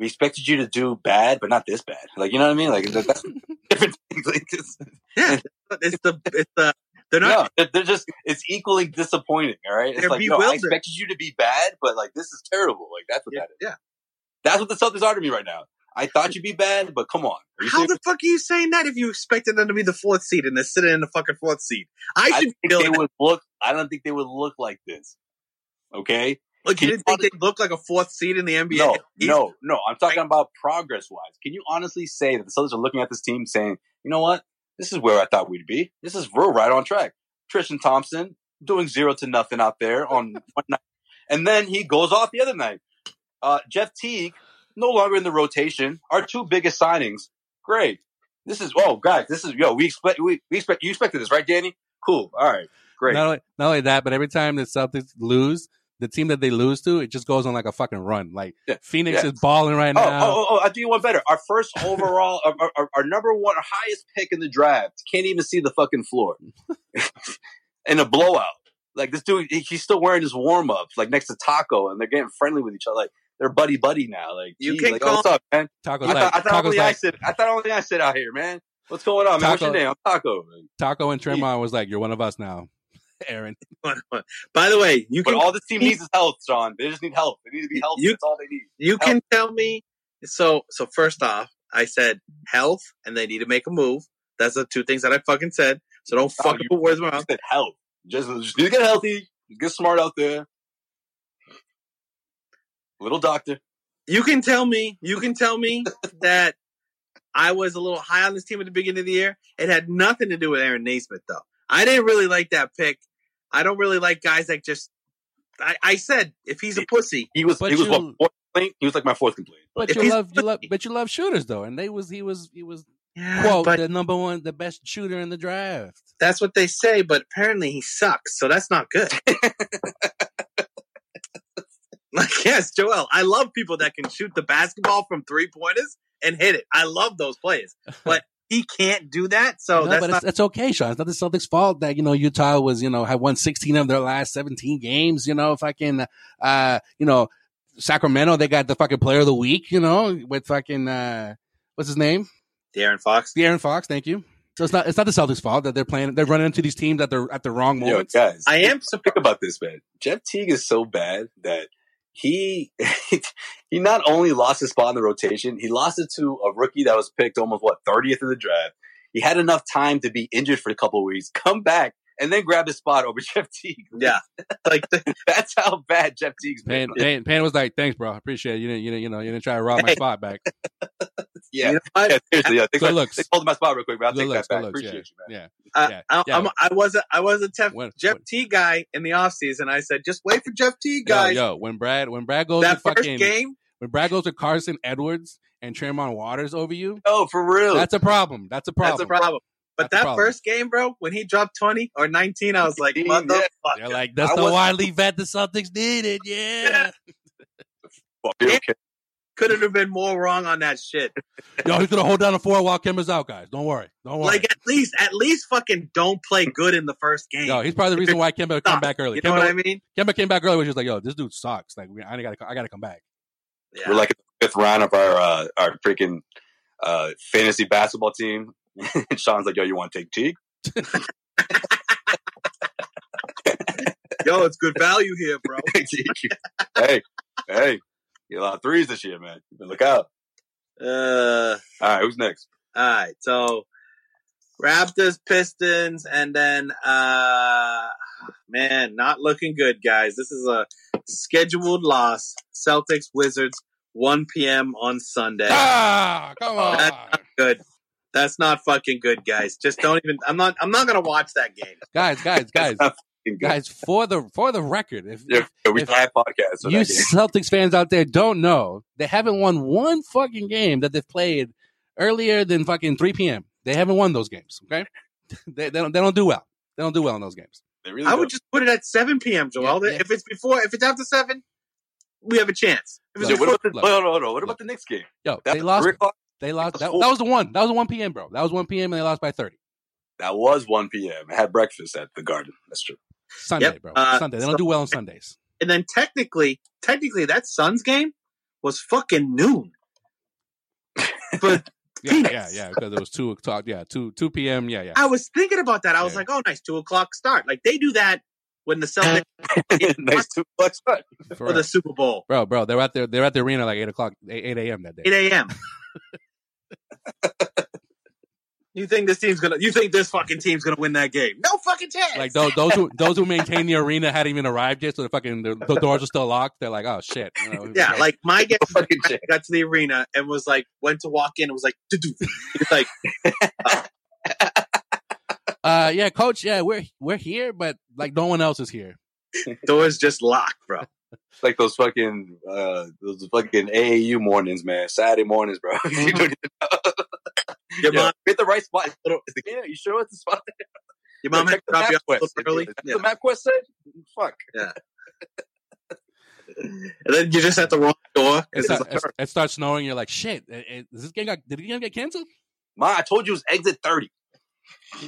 we expected you to do bad, but not this bad. Like you know what I mean? Like that's different. things. Like, it's, Yeah, it's the it's the they're not. no, they're- just it's equally disappointing. All right, it's like no, I expected you to be bad, but like this is terrible. Like that's what Yeah, that is. yeah. That's what the Celtics are to me right now. I thought you'd be bad, but come on. How serious? the fuck are you saying that if you expected them to be the fourth seed and they're sitting in the fucking fourth seed? I I should think they that. would look. I don't think they would look like this. Okay. Like you didn't think they'd look like a fourth seed in the NBA? No, no, no. I'm talking about progress wise. Can you honestly say that the Celtics are looking at this team saying, you know what? This is where I thought we'd be. This is we're right on track. Tristan Thompson doing zero to nothing out there on one night. And then he goes off the other night. Uh, Jeff Teague, no longer in the rotation. Our two biggest signings. Great. This is oh guys, this is yo, we expect we, we expect you expected this, right, Danny? Cool. All right. Great. Not only, not only that, but every time the Celtics lose, the team that they lose to, it just goes on like a fucking run. Like Yeah. Phoenix Yeah. is balling right Oh, now. oh, oh, oh, I'll do you one better. Our first overall, our, our- our, our number one, our highest pick in the draft can't even see the fucking floor in a blowout. Like this dude, he- he's still wearing his warm ups, like next to Tacko, and they're getting friendly with each other. Like they're buddy buddy now. Like You geez, can like, call- oh, what's up, man? Tacko's I like, thought, I thought Tacko's only I like, sit. I thought only I sit out here, man. What's going on, man? What's your Tacko- name? I'm Tacko. Tacko and Tremont was like, "You're one of us now." Aaron, By the way, you But can all this team needs is health, Sean. They just need help. They need to be healthy. You- That's all they need. you can tell me. So so first off, I said health, and they need to make a move. That's the two things that I fucking said. So don't Oh, fucking you- put words in my mouth. said health. Just, just need to get healthy. Get smart out there. Little doctor. You can tell me. You can tell me that I was a little high on this team at the beginning of the year. It had nothing to do with Aaron Nesmith, though. I didn't really like that pick. I don't really like guys that just. I, I said if he's a pussy, He was. But he was you- what fourth complaint? He was like my fourth complaint. but If you love, you love, but you love shooters though, and they was he was he was yeah, quote but the number one, the best shooter in the draft. that's what they say. But apparently he sucks, so that's not good. like yes, Joel, I love people that can shoot the basketball from three pointers and hit it. I love those players, but he can't do that. So no, that's but not. it's, it's okay, Sean. It's not the Celtics' fault that you know Utah was you know had won 16 of their last 17 games. You know, fucking, uh, you know, Sacramento they got the fucking Player of the Week. You know, with fucking uh, what's his name, De'Aaron Fox. De'Aaron Fox. Thank you. So it's not it's not the Celtics' fault that they're playing. They're running into these teams at the at the wrong Yo, guys. I am Think about this, man. Jeff Teague is so bad that he he not only lost his spot in the rotation, he lost it to a rookie that was picked almost what 30th in the draft. He had enough time to be injured for a couple of weeks, come back, and then grab his spot over Jeff Teague. Yeah, like That's how bad Jeff Teague's been. Pan, Pan, Pan was like, "Thanks, bro. I appreciate it. You didn't, you didn't, you know, you didn't try to rob my spot back. Yeah. you know? Yeah, seriously, yeah. Thanks Good for- looks. They hold my spot real quick, but I'll take looks, that back. looks. Appreciate yeah, you, man. yeah. I, Yeah, I, yeah. I'm, I was a I was a Jeff, When- Jeff when- T guy in the offseason. I said, just wait for Jeff T Yo, yo, when Brad, when Brad goes that to first fucking, game, when Brad goes to Carson Edwards and Tremont Waters over you, Oh, for real. that's a problem. That's a problem. that's a problem. But That's that first game, bro, when he dropped 20 or 19, I was like, 19, motherfucker. They're like, that's I the was- widely vet the Celtics needed. Yeah. Fuck, you okay? Couldn't have been more wrong on that shit. Yo, he's gonna hold down the four while Kemba's out, guys. Don't worry. Don't worry. Like, at least, at least fucking don't play good in the first game. Yo, he's probably the reason why Kemba came back early. you know Kemba, what I mean? Kemba came back early, which was like, yo, this dude sucks. Like, I gotta, I gotta come back. Yeah. We're like in the fifth round of our uh, our freaking uh, fantasy basketball team. And Sean's like, "Yo, you want to take Teague?" Yo, it's good value here, bro. hey, hey, you a lot of threes this year, man. Look out. Uh, All right, who's next? all right. So, Raptors, Pistons, and then, uh, man, not looking good, guys. This is a scheduled loss. Celtics, Wizards, 1 p.m. on Sunday. Ah, come on. That's not good. That's not fucking good, guys. Just don't even. I'm not. I'm not gonna watch that game. guys, guys, guys, guys. For the for the record, if, Yeah, if we if- have podcasts. So you. Celtics fans out there don't know, they haven't won one fucking game that they've played earlier than fucking 3 p.m. They haven't won those games. Okay, they, they don't they don't do well. They don't do well in those games. They really I don't. would just put it at 7 p.m. Joel. Yeah, yeah. If it's before, if it's after seven, we have a chance. If it's Yeah, Look, what before, about the, look. no, no, no. What about the next game? Yo, That they lost. o'clock? They lost. That, that was the one. That was the 1 p.m. bro. That was 1 p.m. and they lost by 30 That was 1 p.m. I had breakfast at the Garden. That's true. Sunday, Yep, bro. uh, Sunday. They don't so- do well on Sundays. and then technically, technically, that Suns game was fucking noon. But Yeah, yeah, yeah. Because it was two o'clock. Yeah, two two p.m. Yeah, yeah. I was thinking about that. I was Yeah. like, oh, nice, two o'clock start. Like they do that when the Celtics nice two bucks. For for the Super Bowl, bro, bro. They're at the they're at the arena like eight o'clock, eight, 8 a.m. that day. eight a.m. you think this team's gonna? You think this fucking team's gonna win that game? No fucking chance. Like those those who those who maintain the arena hadn't even arrived yet, so the fucking the, the doors are still locked. They're like, oh shit. You know, yeah, like my guess No fucking chance. got to the arena and was like, went to walk in and was like, "Doo-doo." It's like, uh, yeah, coach. Yeah, we're we're here, but like no one else is here. doors just locked, bro. It's like those fucking uh those fucking AAU mornings, man. Saturday mornings, bro. you don't even know. Your Yeah, mom, get the right spot. Is the- Yeah, you sure it's the spot? your mom had Check to the drop you off a MapQuest. little early. Yeah. The MapQuest said, "Fuck." And then you just at the wrong door. It, It's start, like, it, it starts snowing. You're like, shit. It, it, is this game got did the game get canceled? Ma, I told you it was exit thirty.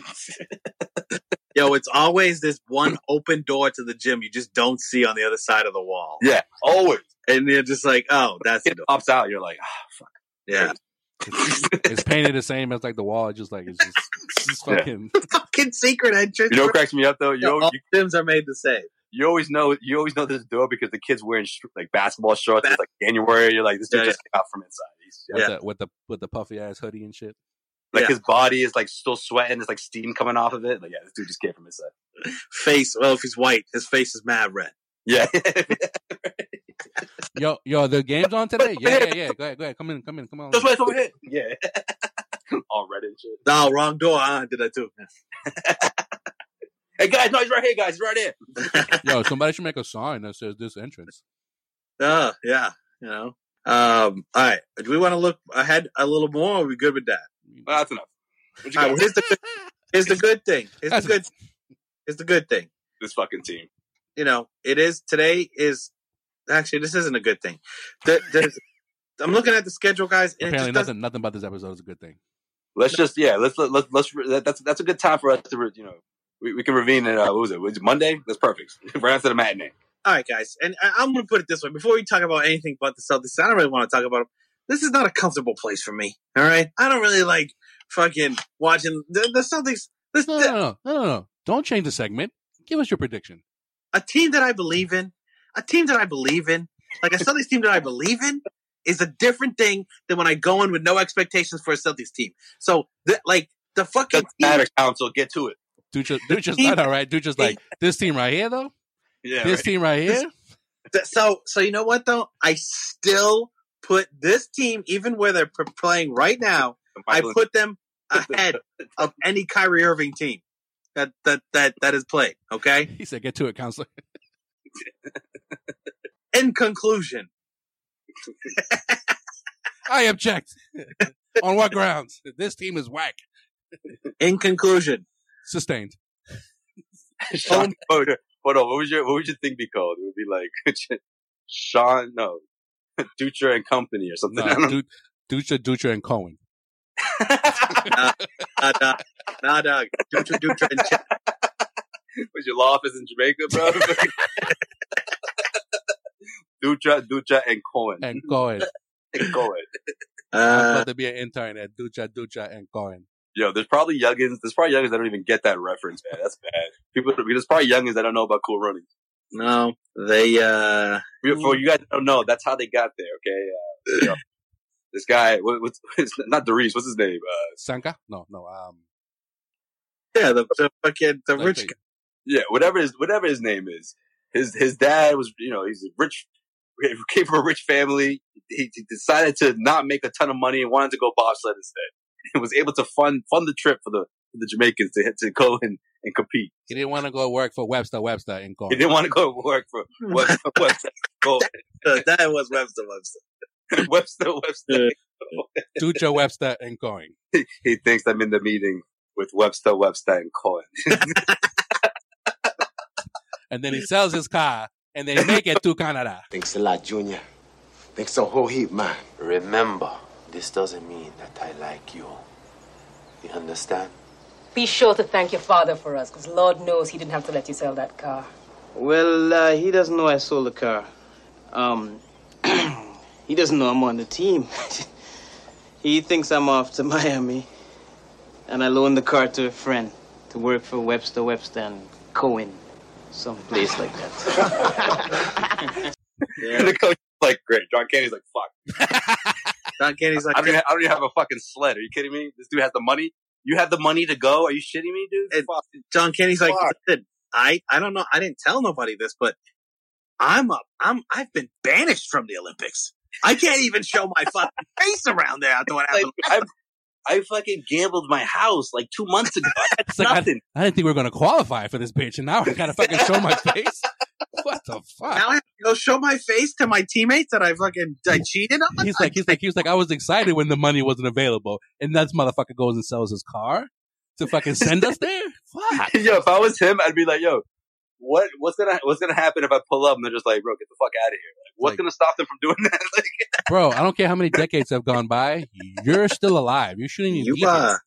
Yo, it's always this one open door to the gym you just don't see on the other side of the wall. Yeah, always. And you're just like, oh, that's It pops out. You're like, ah, fuck. Yeah. It's painted the same as like the wall. It's just like it's just, it's just Yeah. fucking. fucking secret entrance. You know what cracks me up though? You, Yo, know, all you, gyms are made the same. you always know you always know this door because the kids wearing sh- like basketball shorts. It's like January. You're like, this dude Yeah, just came out from inside. He's, With, Yeah. the, with the with the puffy ass hoodie and shit. Like Yeah. his body is like still sweating. There's like steam coming off of it. Like, yeah, this dude just came from inside. Face, well, if he's white, his face is mad red. Yeah. Yo, yo, the game's on today. Yeah, yeah, yeah. Go ahead, go ahead. Come in, come in, come on. That's why it's over here. Yeah. All red and shit. No, wrong door. I did that too. Hey guys, no, he's right here, guys. He's right here. Yo, somebody should make a sign that says this entrance. Uh, yeah, you know. Um, all right. Do we want to look ahead a little more? Or are we good with that? Well, that's enough. What you All got? right, well, here's the good, here's the good thing. Here's That's the good. Here's the good thing. this fucking team. You know, it is today is actually this isn't a good thing. The, I'm looking at the schedule, guys, and it Apparently, just doesn't. nothing, nothing about this episode is a good thing. Let's just yeah. Let's let, let's let's that- that's that's a good time for us to you know we, we can revene it. Uh, what was it? Was it Monday? That's perfect. right after the matinee. All right, guys, and I- I'm going to put it this way: before we talk about anything but the Celtics, I don't really want to talk about them. This is not a comfortable place for me. All right, I don't really like fucking watching the, the Celtics. This No, the- no, no, no, no, no. Don't change the segment. Give us your prediction. a team that I believe in, a team that I believe in, like a Celtics team that I believe in, is a different thing than when I go in with no expectations for a Celtics team. So, the, like the fucking Doesn't team, matter, council. Get to it. Dude just, dude just Team- not all right. Dude just like this team right here though. Yeah. this right. team right here. th- so so you know what though? I still put this team, even where they're playing right now, I put them ahead of any Kyrie Irving team that that that that has played. Okay. He said, "Get to it, counselor." In conclusion, I object. On what grounds? This team is whack. in conclusion, Sustained. Sean, hold on, hold on. What would your what would your thing be called? It would be like Sean, no, Dutra and Company or something. No. Du- Dutra, Dutra, and Cohen. nah, dog, nah, dog, Dutra, Dutra, and Ch- Was your law office in Jamaica, bro? Dutra, Dutra, and Cohen. And Cohen. And Cohen. I'm uh, about to be an intern at Dutra, Dutra, and Cohen. Yo, there's probably youngins. There's probably youngins that don't even get that reference, man. That's bad. People, there's probably youngins that don't know about Cool Running. No, they uh, For you guys that don't know, that's how they got there. Okay, uh, you know, this guy, what, what's it's not Doris? What's his name? Uh, Sanka? No, no. Um, yeah, the, the fucking the rich guy. yeah, whatever his whatever his name is. His his dad was, you know, he's a rich, came from a rich family. He, he decided to not make a ton of money and wanted to go bobsled instead. He was able to fund fund the trip for the for the Jamaicans to to go and, and compete. he didn't want to go work for Webster, Webster, and Cohen. He didn't want to go work for Webster Webster go that was Webster Webster. Webster Webster. Dutra, Webster, and Cohen. He thinks I'm in the meeting with Webster Webster and Cohen. And then he sells his car, and they make it to Canada. Thanks a lot, Junior. Thanks a whole heap, man. Remember, this doesn't mean that I like you. You understand? Be sure to thank your father for us, because Lord knows he didn't have to let you sell that car. Well, uh, he doesn't know I sold the car. Um, he doesn't know I'm on the team. He thinks I'm off to Miami, and I loaned the car to a friend to work for Webster, Webster, and Cohen, some place like that. And the coach is like, great. John Candy's like, fuck. John Candy's like, I don't, even, I don't even have a fucking sled. Are you kidding me? This dude has the money. You have the money to go. Are you shitting me, dude? Fuck. John Candy's like, listen, I, I don't know. I didn't tell nobody this, but I'm up. I'm, I've been banished from the Olympics. I can't even show my fucking face around there after what Like, happened. I, I fucking gambled my house like two months ago. I had It's like, I, nothing. I didn't think we were going to qualify for this bitch, and now I got to fucking show my face. What the fuck? now I have to go show my face to my teammates that I fucking I cheated on. He's like, he's like, he was like, I was excited when the money wasn't available, and that motherfucker goes and sells his car to fucking send us there. Fuck. yo, if I was him, I'd be like, yo, what what's gonna what's gonna happen if I pull up and they're just like, bro, get the fuck out of here? Like, what's Like- gonna stop them from doing that? Like, Bro, I don't care how many decades have gone by. You're still alive. You shouldn't even You, be here.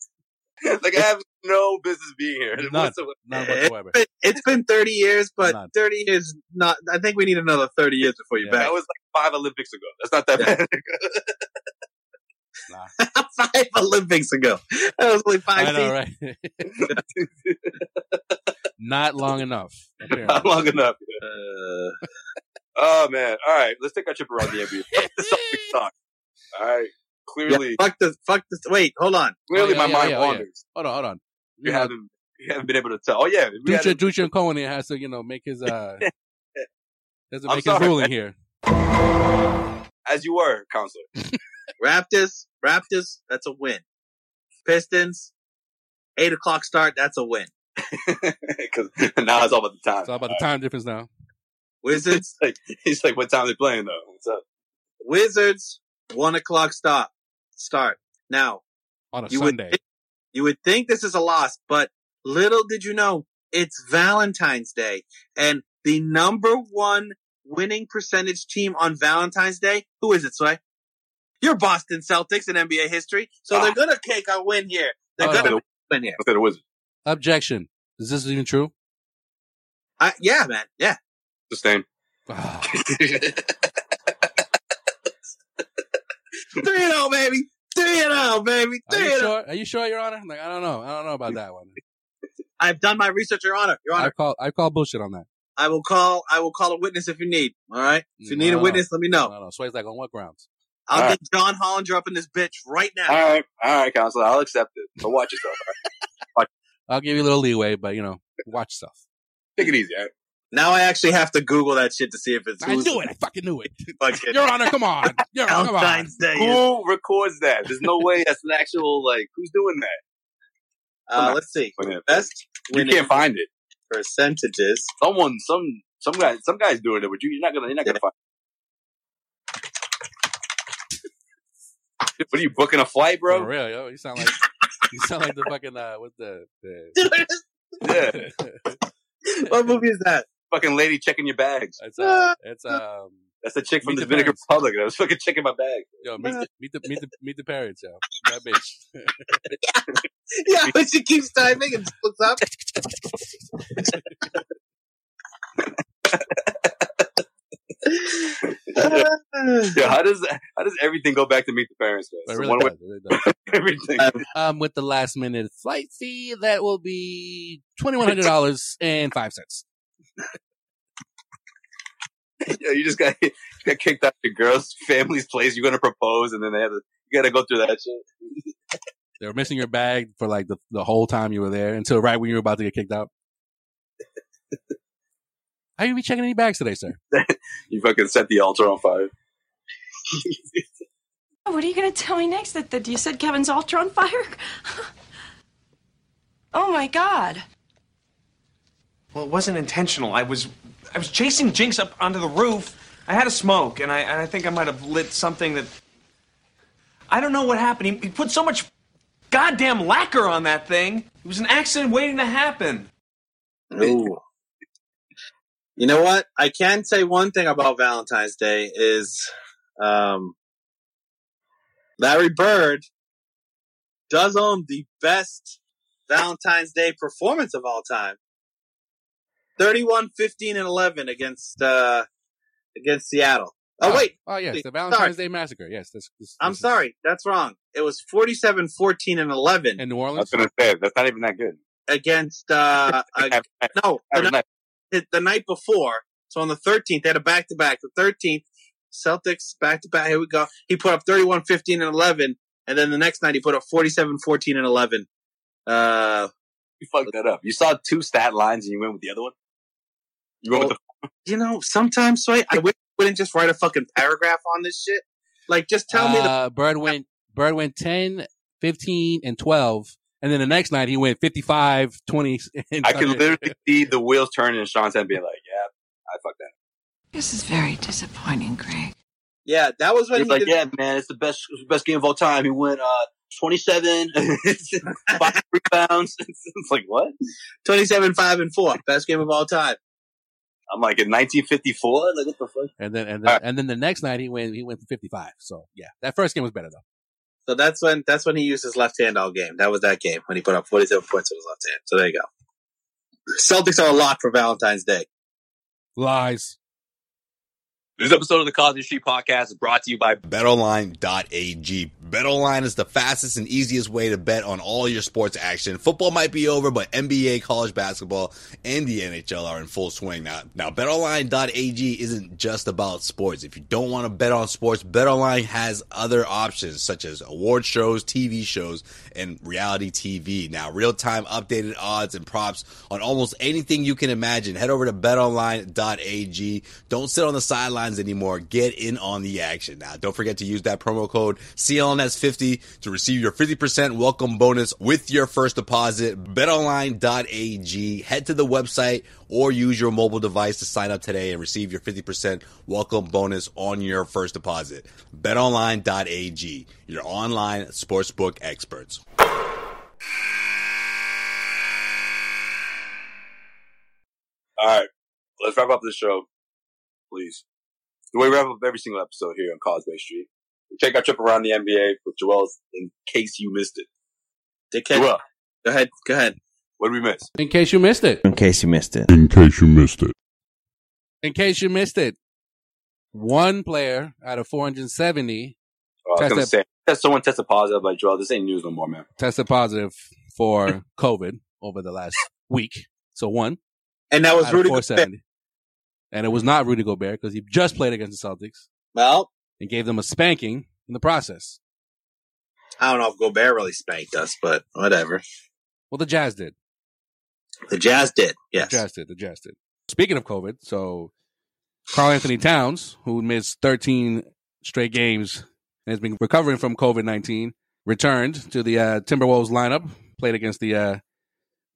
like I have no business being here. None. whatsoever. None it's been, it's been 30 years, but None. 30 years not. I think we need another 30 years before you're Yeah. That was like five Olympics ago. That's not that bad. back. five Olympics ago. That was only five I know, right? Not long enough. not long enough. Uh, Oh man. All right, let's take our trip around the NBA. the Celtics talk. All right. yeah, Clearly, fuck this. Fuck this. Wait, hold on. clearly, Oh, yeah, my yeah, mind yeah, oh, yeah. wanders. Hold on, hold on. You You know, haven't you haven't been able to tell. Oh yeah, we had Dutra, a- Dutra and Cohen here has to, you know, make his uh, has to I'm make his sorry, ruling man. here. as you were, counselor. Raptors. Raptors. That's a win. Pistons. Eight o'clock start. That's a win. Because now it's all about the time. It's all about the time difference now. Wizards. like he's like, what time are they playing though? What's up? Wizards. One o'clock stop. Start now. On a You would Sunday. think- You would think this is a loss, but little did you know it's Valentine's Day and the number one winning percentage team on Valentine's Day. Who is it, Sway? Your Boston Celtics in NBA history. So Ah. they're gonna take a win here. They're Oh, gonna win here. Instead of Wizards. Objection. Is this even true? I, yeah, man. Yeah. Sustain. Ah, Three and zero, baby. Three and zero, baby. Are Three you and zero. sure? Are you sure, Your Honor? Like, I don't know. I don't know about that one. I've done my research, Your Honor. Your Honor, I call I call bullshit on that. I will call. I will call a witness if you need. All right. If you need a No. witness, let me I know. don't know. Sway's like, on what grounds? I'll All get John Hollinger up in this bitch right now. all right, all right, counselor. I'll accept it. But watch yourself. all right? I'll give you a little leeway, but you know, watch stuff. Take it easy. All right? Now I actually have to Google that shit to see if it's I who's knew it. I fucking knew it. fucking Your Honor, come on. Your Honor, come on. Valentine's Day. is- Who records that? There's no way that's an actual like. Who's doing that? Uh, let's see. Best You can't find it. percentages. Someone, some, some guy, some guy's doing it, but you, you're not gonna, you're not gonna find. What are you booking a flight, For bro? real, yo. You sound like you sound like the fucking uh what's the, the Yeah, what movie is that? fucking lady checking your bags. it's uh it's um That's the chick from Meet the the Dominican parents. Republic. I was fucking checking my bag. yo meet the meet the meet the meet the parents, yo. That bitch. Yeah, but she keeps typing and looks up. Yeah, how does how does everything go back to meet the parents? It really one does, it really does. everything. Uh, Um with the last minute flight fee, that will be twenty one hundred dollars and five cents. yeah, you just got you got kicked out of your girl's family's place. You're gonna propose, and then they have to, you got to go through that shit. They were missing your bag for like the, the whole time you were there until right when you were about to get kicked out. How are you be checking any bags today, sir? You fucking set the altar on fire. What are you going to tell me next? That, that you said Kevin's altar on fire? oh my God. Well, it wasn't intentional. I was, I was chasing Jinx up onto the roof. I had a smoke, and I, and I think I might have lit something that. I don't know what happened. He, he put so much goddamn lacquer on that thing. It was an accident waiting to happen. Ooh. You know what? I can say one thing about Valentine's Day is um, Larry Bird does own the best Valentine's Day performance of all time. 31, 15, and 11 against uh, against Seattle. Oh, wait. Oh yes, the Valentine's sorry. Day massacre. Yes, this. this I'm this is- sorry, that's wrong. It was 47, 14, and 11 In New Orleans. I was Orleans. gonna say that's not even that good. against uh, uh Have- have- no the have- night, the night before. So on the 13th, they had a back to back. The 13th, Celtics back to back. Here we go. He put up 31, 15, and 11, and then the next night he put up 47, 14, and 11. Uh, You fucked that up. You saw two stat lines and you went with the other one. You went with the you know, sometimes so I, I wish I wouldn't just write a fucking paragraph on this shit. Like, just tell me the Uh, Bird went. Bird went 10, 15, and twelve, and then the next night he went 55, 20. And I can literally see the wheels turning in Sean's head, being like, "Yeah, I fucked that." This is very disappointing, Greg. yeah. That was when He's he like, did, "Yeah, man, it's the best, it's the best game of all time." He went uh, twenty-seven, five rebounds. it's like what? 27, 5, and 4. Best game of all time. I'm like in 1954. Like what the fuck? And then and then, and then the next night he went he went for 55. So yeah, that first game was better though. So that's when that's when he used his left hand all game. That was that game when he put up 47 points with his left hand. So there you go. Celtics are a lot for Valentine's Day. Lies. This episode of the Causeway Street Podcast is brought to you by BetOnline.ag. BetOnline is the fastest and easiest way to bet on all your sports action. Football might be over, but NBA, college basketball, and the NHL are in full swing now. Now, BetOnline.ag isn't just about sports. If you don't want to bet on sports, BetOnline has other options such as award shows, TV shows, and reality TV. Now, real-time updated odds and props on almost anything you can imagine. Head over to BetOnline.ag. Don't sit on the sidelines anymore. Get in on the action. Now, don't forget to use that promo code CLNS50 to receive your 50% welcome bonus with your first deposit. BetOnline.ag. Head to the website or use your mobile device to sign up today and receive your 50% welcome bonus on your first deposit. BetOnline.ag. Your online sportsbook experts. All right, let's wrap up this show, please. The way we wrap up every single episode here on Causeway Street. We take our trip around the NBA with Joel in case you missed it. Dickhead. Joel, Go ahead. Go ahead. what did we miss? In case you missed it. In case you missed it. In case you missed it. In case you missed it. One player out of 470 Oh, I was gonna Tested- say that someone tested positive, like Joel. This ain't news no more, man. tested positive for COVID over the last week. So one. And that was out of Rudy Gobert. 470. And it was not Rudy Gobert because he just played against the Celtics Well, and gave them a spanking in the process. I don't know if Gobert really spanked us, but whatever. Well, the Jazz did. The Jazz did. Yes. The Jazz did. The Jazz did. Speaking of COVID, so Karl-Anthony Towns, who missed 13 straight games and has been recovering from COVID 19, returned to the uh, Timberwolves lineup, played against the uh,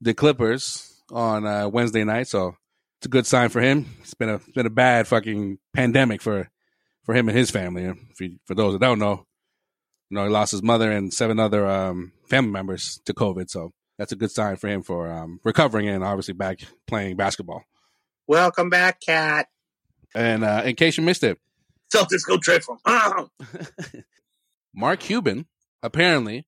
the Clippers on uh, Wednesday night. So it's a good sign for him. It's been a it's been a bad fucking pandemic for for him and his family. You, for those that don't know, you know he lost his mother and seven other um, family members to COVID. So that's a good sign for him for um, recovering and obviously back playing basketball. Welcome back, Cat. And uh, in case you missed it, Celtics go trade for him. Ah! Mark Cuban apparently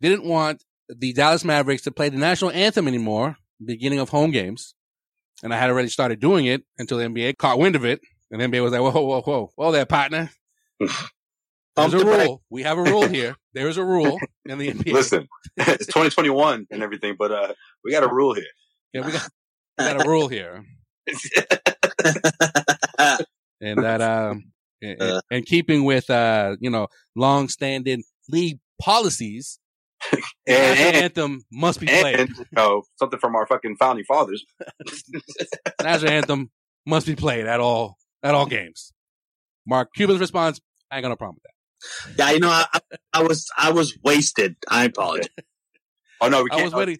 didn't want the Dallas Mavericks to play the national anthem anymore, beginning of home games. And I had already started doing it until the NBA caught wind of it. And the NBA was like, whoa, whoa, whoa, whoa there, partner. There's a rule. We have a rule here. There is a rule in the NBA. Listen, it's 2021 and everything, but uh, we got a rule here. Yeah, we got, we got a rule here. and that um in, in- in keeping with uh you know long standing league policies And- and- anthem must be played And you know, something from our fucking founding fathers. national anthem must be played at all at all games mark cuban's response i ain't got no problem with that Yeah, you know, I, I, I was I was wasted. I apologize. Oh no, we can't. was waiting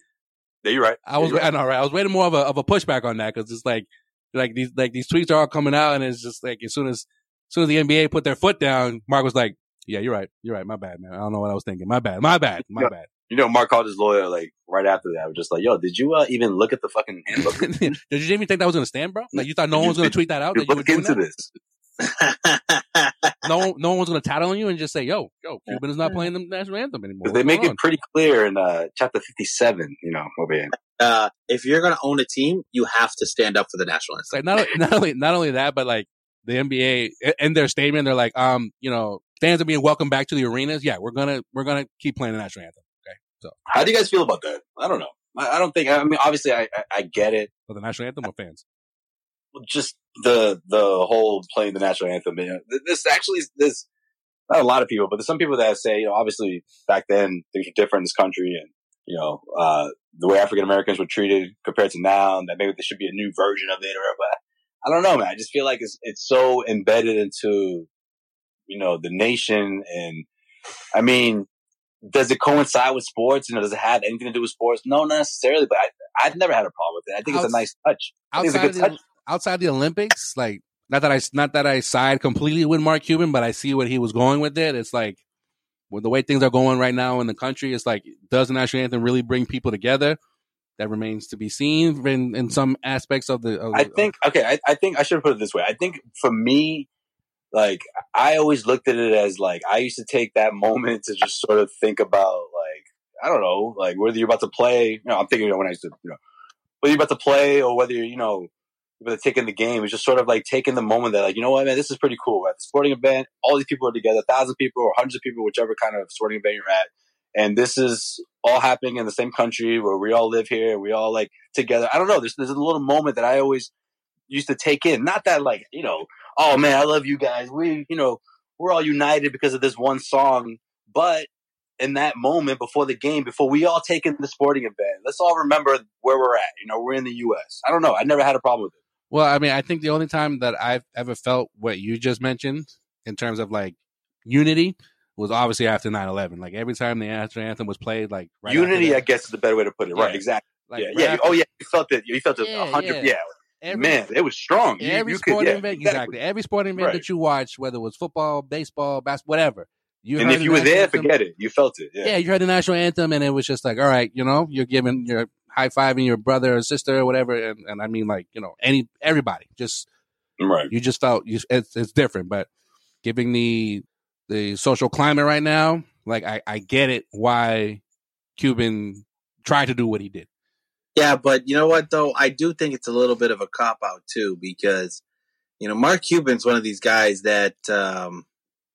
Yeah, you're right. i was right. i know right i was waiting more of a of a pushback on that because it's like like these like these tweets are all coming out and it's just like as soon as as soon as the nba put their foot down mark was like yeah you're right you're right my bad man i don't know what i was thinking my bad my bad my Yeah. bad You know, Mark called his lawyer like right after that. I Was just like, "Yo, did you uh, even look at the fucking handbook? Did you even think that was going to stand, bro? Like you thought no one was going to tweet that out? That you were look doing into that? this." No, no one's going to tattle on you and just say, "Yo, yo, Cuban is not playing the national anthem anymore." They What's make going it pretty clear in uh, chapter 57. You know, over here. Uh, if you're going to own a team, you have to stand up for the national anthem. like not not only not only that, but like the NBA in their statement, they're like, um, you know, fans are being welcomed back to the arenas. Yeah, we're gonna we're gonna keep playing the national anthem. Okay, so How do you guys feel about that? I don't know. I, I don't think. I mean, obviously, I I, I get it. for the national anthem or fans. Just the the whole playing the national anthem. You know, this actually is this. Not a lot of people, but there's some people that say, you know, obviously back then things were different in this country, and you know, uh, the way African Americans were treated compared to now, and that maybe there should be a new version of it, or but I don't know, man. I just feel like it's it's so embedded into, you know, the nation, and I mean, does it coincide with sports? You know, does it have anything to do with sports? No, not necessarily. But I, I've never had a problem with it. I think it's a nice touch. I it's a Outside good the, touch. outside the Olympics, like not that I not that I side completely with Mark Cuban, but I see what he was going with it. It's like with the way things are going right now in the country, it's like does the national anthem really bring people together? That remains to be seen in, in some aspects of the. Of, I think okay. I, I think I should put it this way. I think for me, like I always looked at it as like I used to take that moment to just sort of think about like I don't know, like whether you're about to play. You know, I'm thinking of when I used to, you know, whether you're about to play or whether you're, you know, take in the game. It's just sort of like taking the moment that like you know what, man, this is pretty cool. We're at the sporting event, all these people are together, a thousand people or hundreds of people, whichever kind of sporting event you're at. And this is all happening in the same country where we all live here. We all like together. I don't know. There's, there's a little moment that I always used to take in. Not that like, you know, oh man, I love you guys. We, you know, we're all united because of this one song. But in that moment before the game, before we all take in the sporting event, let's all remember where we're at. You know, we're in the U.S. I don't know. I never had a problem with it. Well, I mean, I think the only time that I've ever felt what you just mentioned in terms of like unity was obviously after 9-11. Like every time the national anthem was played, like right after Unity, that, I guess, is the better way to put it. Right? Exactly. like, yeah, right yeah. Oh, after- Oh, yeah. You felt it. You felt it. Yeah, A hundred. yeah. Yeah. Every, Man, it was strong. You, every you could, sporting yeah, event, exactly. Every sporting event Right. that you watched, whether it was football, baseball, basketball, whatever. You and if the you were there, anthem, forget it. You felt it. yeah. Yeah. you heard the national anthem, and it was just like, all right, you know, you're giving, you're high fiving your brother or sister or whatever, and, and I mean, like, you know, any everybody, just Right. you just felt you, it's it's different, but giving the the social climate right now, like I I get it why Cuban tried to do what he did. Yeah, but you know what though? I do think it's a little bit of a cop out too because you know Mark Cuban's one of these guys that um,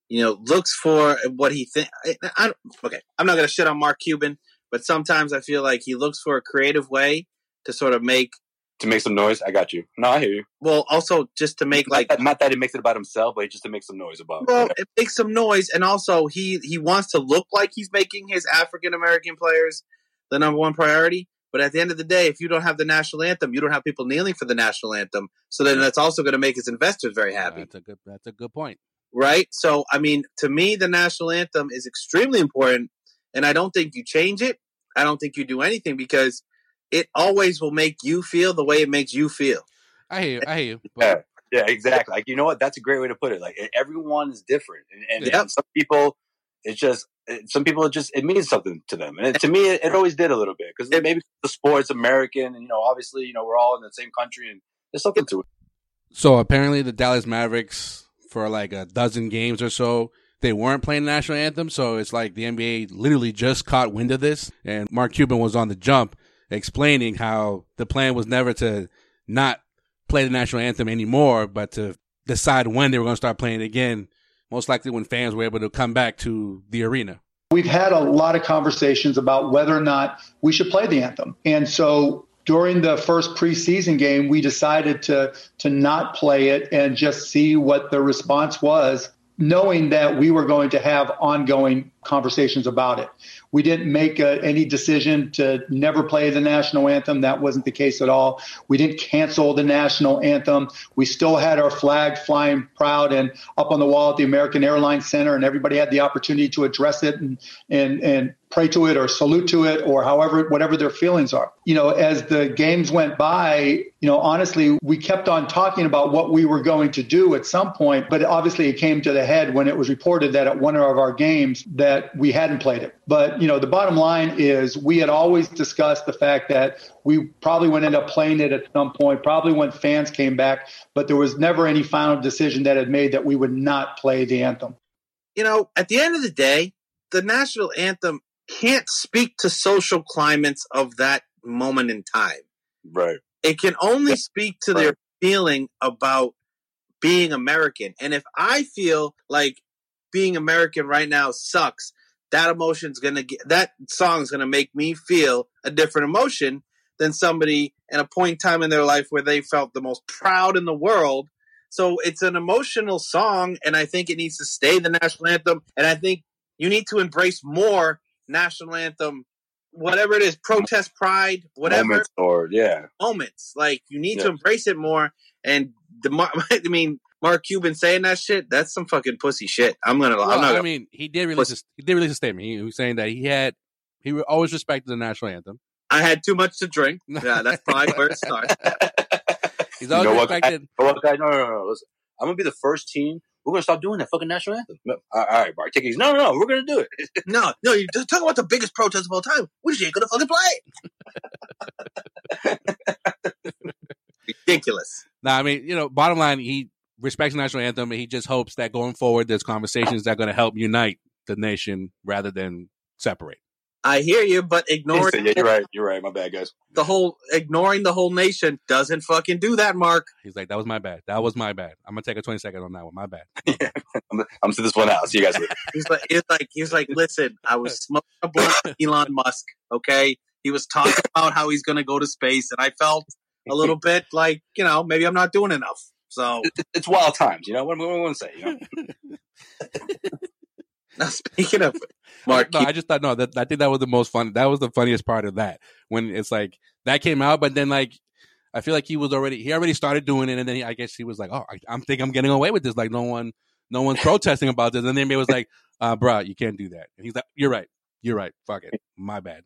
you know looks for what he think. I, I okay, I'm not gonna shit on Mark Cuban, but sometimes I feel like he looks for a creative way to sort of make To make some noise. I got you. No, I hear you. well, also just to make like not that, not that he makes it about himself, but just to make some noise about. well, it. it makes some noise, and also he he wants to look like he's making his African American players the number one priority. But at the end of the day, if you don't have the national anthem, you don't have people kneeling for the national anthem. So then that's also going to make his investors very happy, That's a good that's a good point. right? So I mean, to me, the national anthem is extremely important, and I don't think you change it. I don't think you do anything because it always will make you feel the way it makes you feel. I hear you. I hear you. Yeah, But yeah, exactly. Like you know what? That's a great way to put it. Like everyone is different, and, and, Yep. and some people, it's just it- some people it just it means something to them, and it, to me, it, it always did a little bit because maybe the sport's American, and you know, obviously, you know, we're all in the same country, and there's something to it. so apparently the Dallas Mavericks for like a dozen games or so they weren't playing the national anthem. So it's like the NBA literally just caught wind of this, and Mark Cuban was on the jump explaining how the plan was never to not play the national anthem anymore, but to decide when they were going to start playing it again. Most likely when fans were able to come back to the arena. We've had a lot of conversations about whether or not we should play the anthem. And so during the first preseason game, we decided to to not play it and just see what the response was, knowing that we were going to have ongoing conversations about it. We didn't make uh any decision to never play the national anthem. That wasn't the case at all. We didn't cancel the national anthem. We still had our flag flying proud and up on the wall at the American Airlines Center, and everybody had the opportunity to address it and and and pray to it or salute to it or however whatever their feelings are. You know, as the games went by, you know, honestly, we kept on talking about what we were going to do at some point, but obviously it came to the head when it was reported that at one of our games that we hadn't played it. But, you know, the bottom line is we had always discussed the fact that we probably would end up playing it at some point, probably when fans came back, but there was never any final decision that had made that we would not play the anthem. You know, at the end of the day, the national anthem can't speak to social climates of that moment in time. Right. It can only speak to their feeling about being American. And if I feel like being American right now sucks, that emotion's gonna get that song's gonna make me feel a different emotion than somebody in a point in time in their life where they felt the most proud in the world. So it's an emotional song, and I think it needs to stay the national anthem. And I think you need to embrace more national anthem, whatever it is, protest, pride, whatever Moments or yeah. moments. Like you need to embrace it more. And the Mar- I mean, Mark Cuban saying that shit, that's some fucking pussy shit. I'm gonna. Well, I'm not. I mean, he did release. A, he did release a statement. He was saying that he had he always respected the national anthem. I had too much to drink. Yeah, that's probably where it starts. He's You always know what, guys? respected. You know what, guys? No, no, no, no. Listen, I'm gonna be the first team. We're gonna stop doing that fucking national anthem. No, all right, all right, Bart, take it easy. No, no, no. We're gonna do it. no, no, you're just talking about the biggest protest of all time. We just ain't gonna fucking play. Ridiculous. Nah, I mean, you know, bottom line, he respects the national anthem, and he just hopes that going forward, there's conversations that are going to help unite the nation rather than separate. I hear you, but ignoring yeah, you're right. You're right. My bad, guys. the whole ignoring the whole nation doesn't fucking do that, Mark. He's like, that was my bad. That was my bad. I'm gonna take a 20 second on that one. My bad. I'm, I'm to this one out. See you guys later. He's like, he's like, he's like, listen, I was smoking a blunt with Elon Musk. Okay, he was talking about how he's going to go to space, and I felt a little bit like, you know, maybe I'm not doing enough. So It's wild times. You know what, what do I want to say? You know? Now, speaking of Mark, no, I just thought no. That I think that was the most fun. That was the funniest part of that when it's like that came out, but then like I feel like he was already he already started doing it, and then he, I guess he was like, oh, I, I'm think I'm getting away with this. Like no one, no one's protesting about this, and then he was like, uh, bruh, you can't do that. And he's like, you're right, you're right. Fuck it, my bad.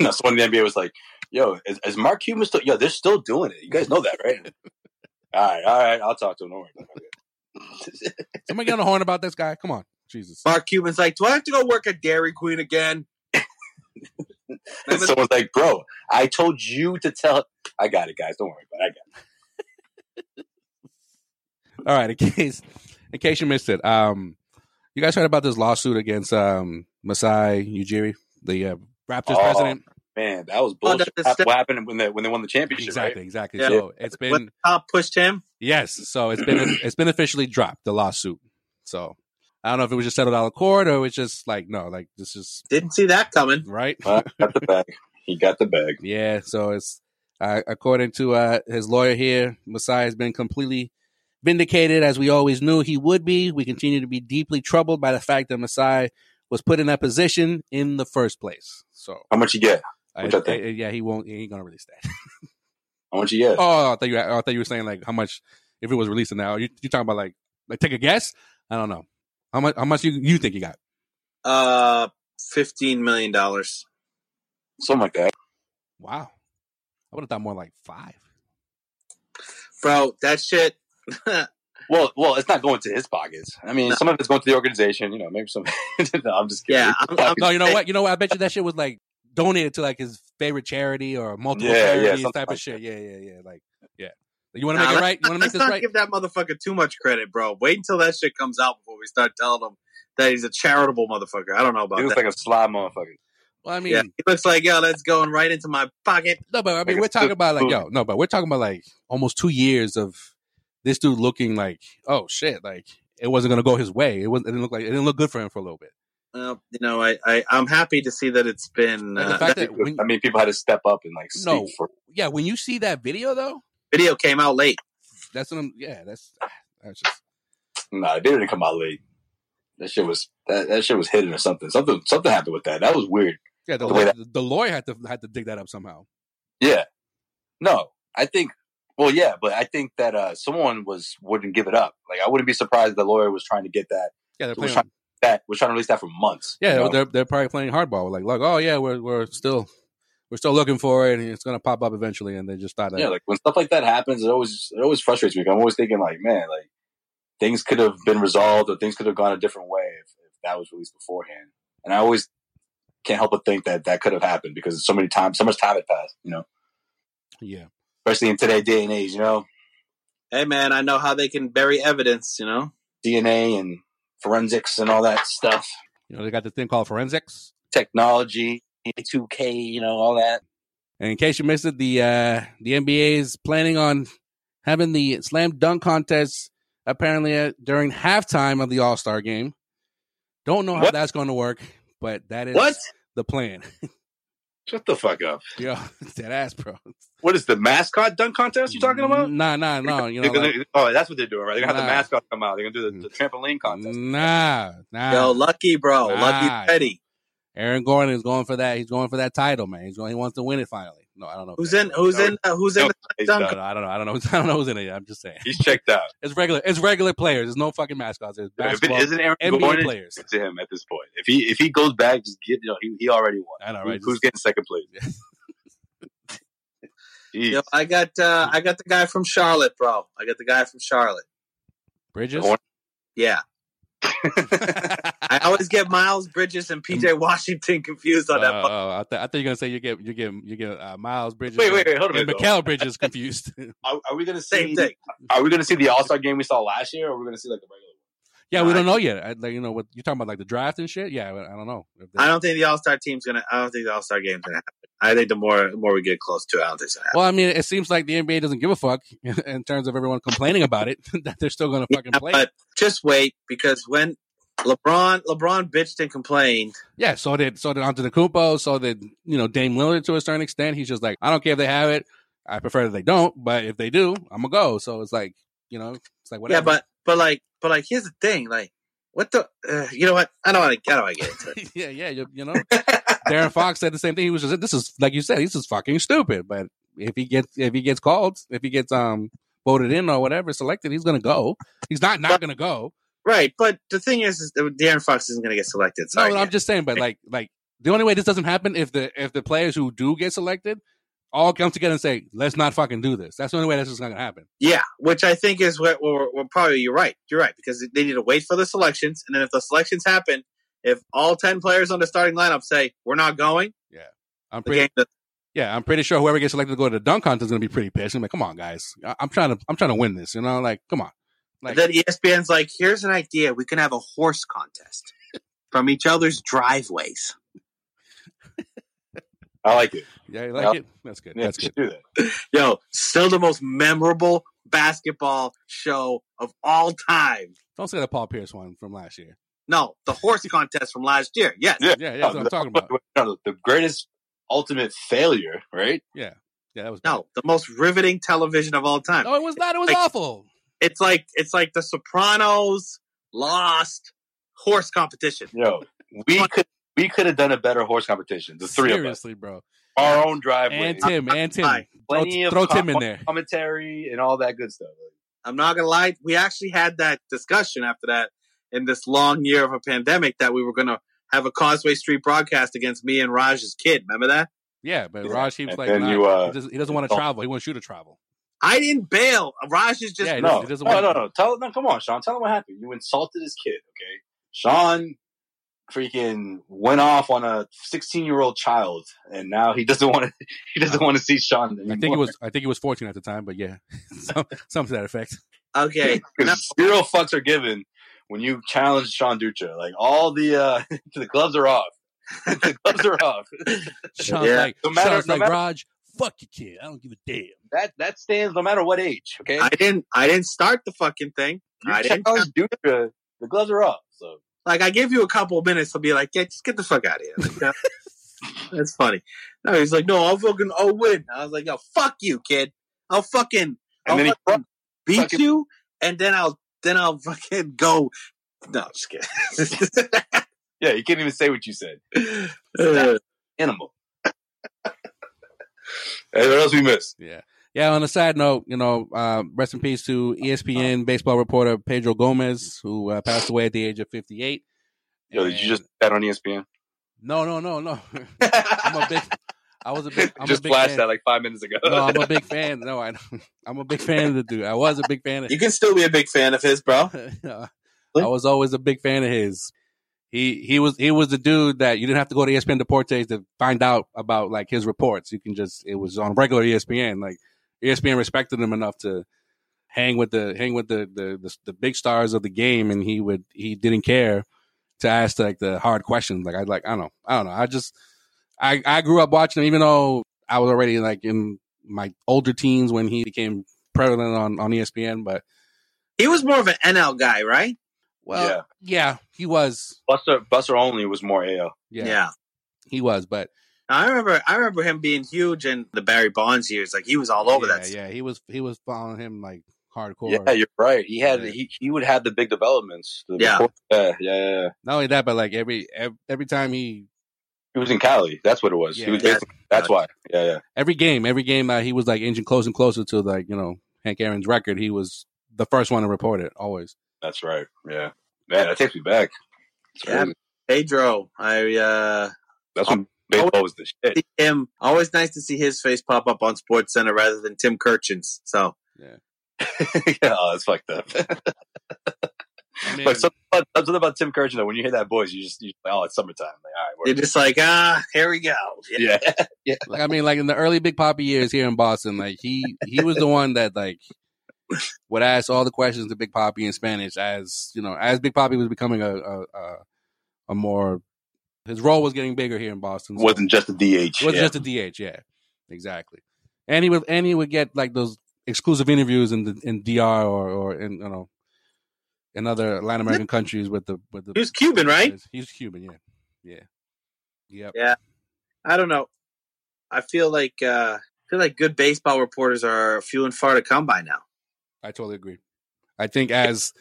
no, someone in the NBA was like, "Yo, is, is Mark Cuban still? Yo, they're still doing it. You guys know that, right?" all right, all right. I'll talk to him. Don't worry. Somebody get on the horn about this guy. Come on, Jesus. Mark Cuban's like, do I have to go work at Dairy Queen again? And someone's like, "Bro, I told you to tell." I got it, guys. Don't worry about it. I got it. All right, in case in case you missed it, um, you guys heard about this lawsuit against um Masai Ujiri, the uh, Raptors Oh, president? Man, that was Oh, bullshit. the- the- what happened when they when they won the championship? Exactly, right? exactly. Yeah. So it's When been top pushed him. yes, so it's been it's been officially dropped the lawsuit. So I don't know if it was just settled out of court or it was just like no, like this is Didn't see that coming. right. Well, got the bag. He got the bag. Yeah, so it's uh, according to uh, his lawyer here, Masai has been completely vindicated as we always knew he would be. We continue to be deeply troubled by the fact that Masai was put in that position in the first place. So, How much you get? I, Which I think. I- yeah, he won't. He ain't gonna release that. How much you get? oh, I thought you. I thought you were saying like how much if it was released now. You you talking about like like take a guess? I don't know. How much? How much you you think you got? Uh, fifteen million dollars. Something like that. Wow, I would have thought more like five. Bro, that shit. Well, well, it's not going to his pockets. I mean, some of it's going to the organization. You know, maybe some. no, I'm just kidding. Yeah, I'm- I'm- No, you know what? You know what? I bet you that shit was like donated to like his favorite charity or multiple Yeah, yeah, charities something type like of shit. Yeah, yeah, yeah. Like, yeah. You want to Nah, make it right? You want to make let's this not right? give that motherfucker too much credit, bro. Wait until that shit comes out before we start telling him that he's a charitable motherfucker. I don't know about He looks that. like a sly motherfucker. Well, I mean, yeah, he looks like yo, that's going right into my pocket. no, but I mean, Like we're talking about like, spoon. yo, no, but we're talking about like almost two years of this dude looking like, oh shit, like it wasn't gonna go his way. It wasn't. It didn't look like it didn't look good for him for a little bit. Well, you know, I, I I'm happy to see that it's been And the uh, fact that that when, I mean, people had to step up and like speak No. for. yeah, when you see that video though, video came out late. that's what I'm. Yeah, that's that's just Nah, it didn't come out late. That shit was that, that shit was hidden or something. Something something happened with that. That was weird. yeah. The, The way that- the lawyer had to had to dig that up somehow. Yeah. No, I think. Well, yeah, but I think that uh someone was wouldn't give it up. Like I wouldn't be surprised if the lawyer was trying to get that. Yeah, they're Was playing. trying, that was trying to release that for months. Yeah, you know? they're they're probably playing hardball. Like, look, oh yeah, we're we're still we're still looking for it, and it's gonna pop up eventually. And they just thought that. yeah. Like when stuff like that happens, it always it always frustrates me. I'm always thinking like, man, like things could have been resolved or things could have gone a different way if, if that was released beforehand. And I always can't help but think that that could have happened because so many times, so much time had passed. You know, yeah. especially in today's day and age. You know, Hey man, I know how they can bury evidence. You know, DNA and forensics and all that stuff, You know, they got this thing called forensics. technology, 2K, you know, all that. And in case you missed it, the uh, the NBA is planning on having the slam dunk contest apparently uh, during halftime of the All Star game. Don't know how What? that's going to work, but that is What? the plan. Shut the fuck up. Yo, dead ass, bro. What is the mascot dunk contest you're talking about? Nah, nah, no. You know, like, oh, that's what they're doing, right? They're gonna have the mascot come out. They're gonna do the, the trampoline contest. nah, nah. Yo, lucky bro, Nah. lucky Petty. Aaron Gordon is going for that. He's going for that title, man. He's going. He wants to win it finally. No, I don't know. Who's in? Who's in? Uh, who's in? No, The he's dunk? No, no, I don't know. I don't know. I don't know who's in it. I'm just saying. He's checked out. It's regular. It's regular players. There's no fucking mascots. There's If it basketball. isn't Aaron NBA Gordon, players. it's to him at this point. If he if he goes back, just get you know he, he already won. I know, Who- Who's getting second place? Jeez. Yo, I got uh, I got the guy from Charlotte, bro. I got the guy from Charlotte. Bridges. Yeah. I always get Miles Bridges and PJ Washington confused on Uh, that. oh, I, th- I thought you were gonna say you get you get you get uh, Miles Bridges. Wait, wait, wait, hold and Mikal Bridges confused. Are, are we gonna Same see? thing. Are we gonna see the All Star game we saw last year, or are we gonna see like a regular? yeah, we don't know yet. I, like you know what you're talking about, like the draft and shit. Yeah, I don't know. I don't think the All Star team's gonna. I don't think the All Star game's gonna happen. I think the more the more we get close to, it, I don't think it's well, I mean, it seems like the NBA doesn't give a fuck in terms of everyone complaining about it that they're still gonna fucking play. But just wait because when LeBron LeBron bitched and complained, Yeah, so did so did Antetokounmpo, so did you know Dame Lillard to a certain extent. He's just like, I don't care if they have it. I prefer that they don't, but if they do, I'm gonna go. So it's like, you know, it's like whatever. yeah, but but like but like here's the thing, like what the uh, you know what I don't want to I don't want to get into it. yeah, yeah, you, you know, De'Aaron Fox said the same thing. He was just, this is like you said, he's just fucking stupid. But if he gets if he gets called, if he gets um voted in or whatever, selected, he's gonna go. He's not not gonna go. Right, but the thing is, is De'Aaron Fox isn't going to get selected. No, I'm just saying, but like like the only way this doesn't happen if the if the players who do get selected all come together and say, let's not fucking do this. That's the only way this is not gonna happen. Yeah, which I think is what we're, we're probably you're right. You're right because they need to wait for the selections, and then if the selections happen, if all ten players on the starting lineup say we're not going, I'm pretty does- yeah, I'm pretty sure whoever gets selected to go to the dunk contest is gonna be pretty pissed. I'm like, come on, guys, I- I'm trying to I'm trying to win this. You know, like, come on. Like, then E ESPN's like, here's an idea: we can have a horse contest from each other's driveways. I like it. yeah, you like Yeah. it? That's good. Yeah, That's good. do that. Yo, still the most memorable basketball show of all time. Don't say the Paul Pierce one from last year. No, the horse contest from last year. Yes. Yeah, Yeah, yeah, that's what I'm talking about. No, the greatest ultimate failure, right? Yeah, yeah, that was No, the most riveting television of all time. No, it was not. It was Like- awful. It's like it's like The Sopranos, Lost, horse competition. Yo, we could we could have done a better horse competition. The three of us, Seriously, bro. our own driveway, And Tim, and Tim. Fine. Throw, plenty of throw Tim in there. commentary and all that good stuff. I'm not gonna lie, we actually had that discussion after that in this long year of a pandemic that we were gonna have a Causeway Street broadcast against me and Raj's kid. Remember that? Yeah, but Raj keeps And like, then nah, you, uh, he, doesn't, he doesn't want to travel. He wants you to travel. I didn't bail. Raj is just Yeah, he No, doesn't- he doesn't no, want- no, no. Tell no, come on, Sean. Tell him what happened. You insulted his kid. Okay, Sean freaking went off on a 16 year old child, and now he doesn't want to. He doesn't want to see Sean. Anymore. I think it was. I think he was 14 at the time, but yeah, some, something to that effect. okay. Now, zero fucks are given when you challenge Sean Dutra. Like all the uh the gloves are off. the gloves are off. Sean's Yeah. like, No matter- Sean's no like, matter- Raj, fuck your kid. I don't give a damn. That that stands no matter what age. Okay, I didn't I didn't start the fucking thing. you I didn't challenge Dutra. The gloves are off. So like I give you a couple of minutes to be like, yeah, just get the fuck out of here. Like, that- that's funny. No, he's like, no, I'll fucking I'll win. I was like, yo, fuck you, kid. I'll fucking I'll and then he fucking beat fucking- you, and then I'll then I'll fucking go. No, just kidding. yeah, you can't even say what you said. Uh, Animal. hey, what else we missed? Yeah. Yeah. On a side note, you know, uh, rest in peace to ESPN baseball reporter Pedro Gomez, who uh, passed away at the age of 58. Yo, did you just bet on ESPN? No, no, no, no. I'm a big. I was a big. I'm just a big flashed fan. that like five minutes ago. No, I'm a big fan. No, I, I'm a big fan of the dude. I was a big fan of. you can still be a big fan of his, bro. I was always a big fan of his. He he was he was the dude that you didn't have to go to ESPN Deportes to find out about like his reports. You can just it was on regular ESPN. Like ESPN respected him enough to hang with the hang with the the the, the big stars of the game, and he would he didn't care to ask like the hard questions. Like I like I don't know I don't know I just I I grew up watching him even though I was already like in my older teens when he became prevalent on on ESPN, but He was more of an NL guy, right? Well, Yeah. yeah, he was. Buster Buster Olney was more AL. Yeah, Yeah. he was. But I remember I remember him being huge in the Barry Bonds years. Like he was all over yeah, that. yeah, he was. He was following him like hardcore. Yeah, you're right. He had Yeah. he, he would have the big developments. The- Yeah. yeah, yeah, yeah, yeah. Not only that, but like every every, every time he He was in Cali. That's what it was. Yeah. he was Yeah. that's why. Yeah, yeah. every game, every game that he was like inching closer and closer to like you know Hank Aaron's record, he was the first one to report it. Always. That's right. Yeah. Man, that takes me back. Yeah. Pedro, I uh That's when baseball was the shit. him always nice to see his face pop up on Sports Center rather than Tim Kurkjian's. So Yeah. yeah, oh, that's fucked up. I mean, but something about, something about Tim Kurkjian, though, when you hear that voice, you just, you like, oh, it's summertime. Like, all right, you're just like, ah, here we go. yeah, yeah. like I mean, like in the early Big Papi years here in Boston, like he he was the one that like would ask all the questions to Big Papi in Spanish as you know as Big Papi was becoming a a, a, a more his role was getting bigger here in Boston. so- wasn't just a DH. was yeah. just a DH, yeah, exactly. And he would and he would get like those exclusive interviews in the in DR or or in you know in other Latin American countries with the with the. He was Cuban, right? He's Cuban, yeah, yeah, yep. Yeah. I don't know. I feel like uh I feel like good baseball reporters are few and far to come by now. I totally agree. I think as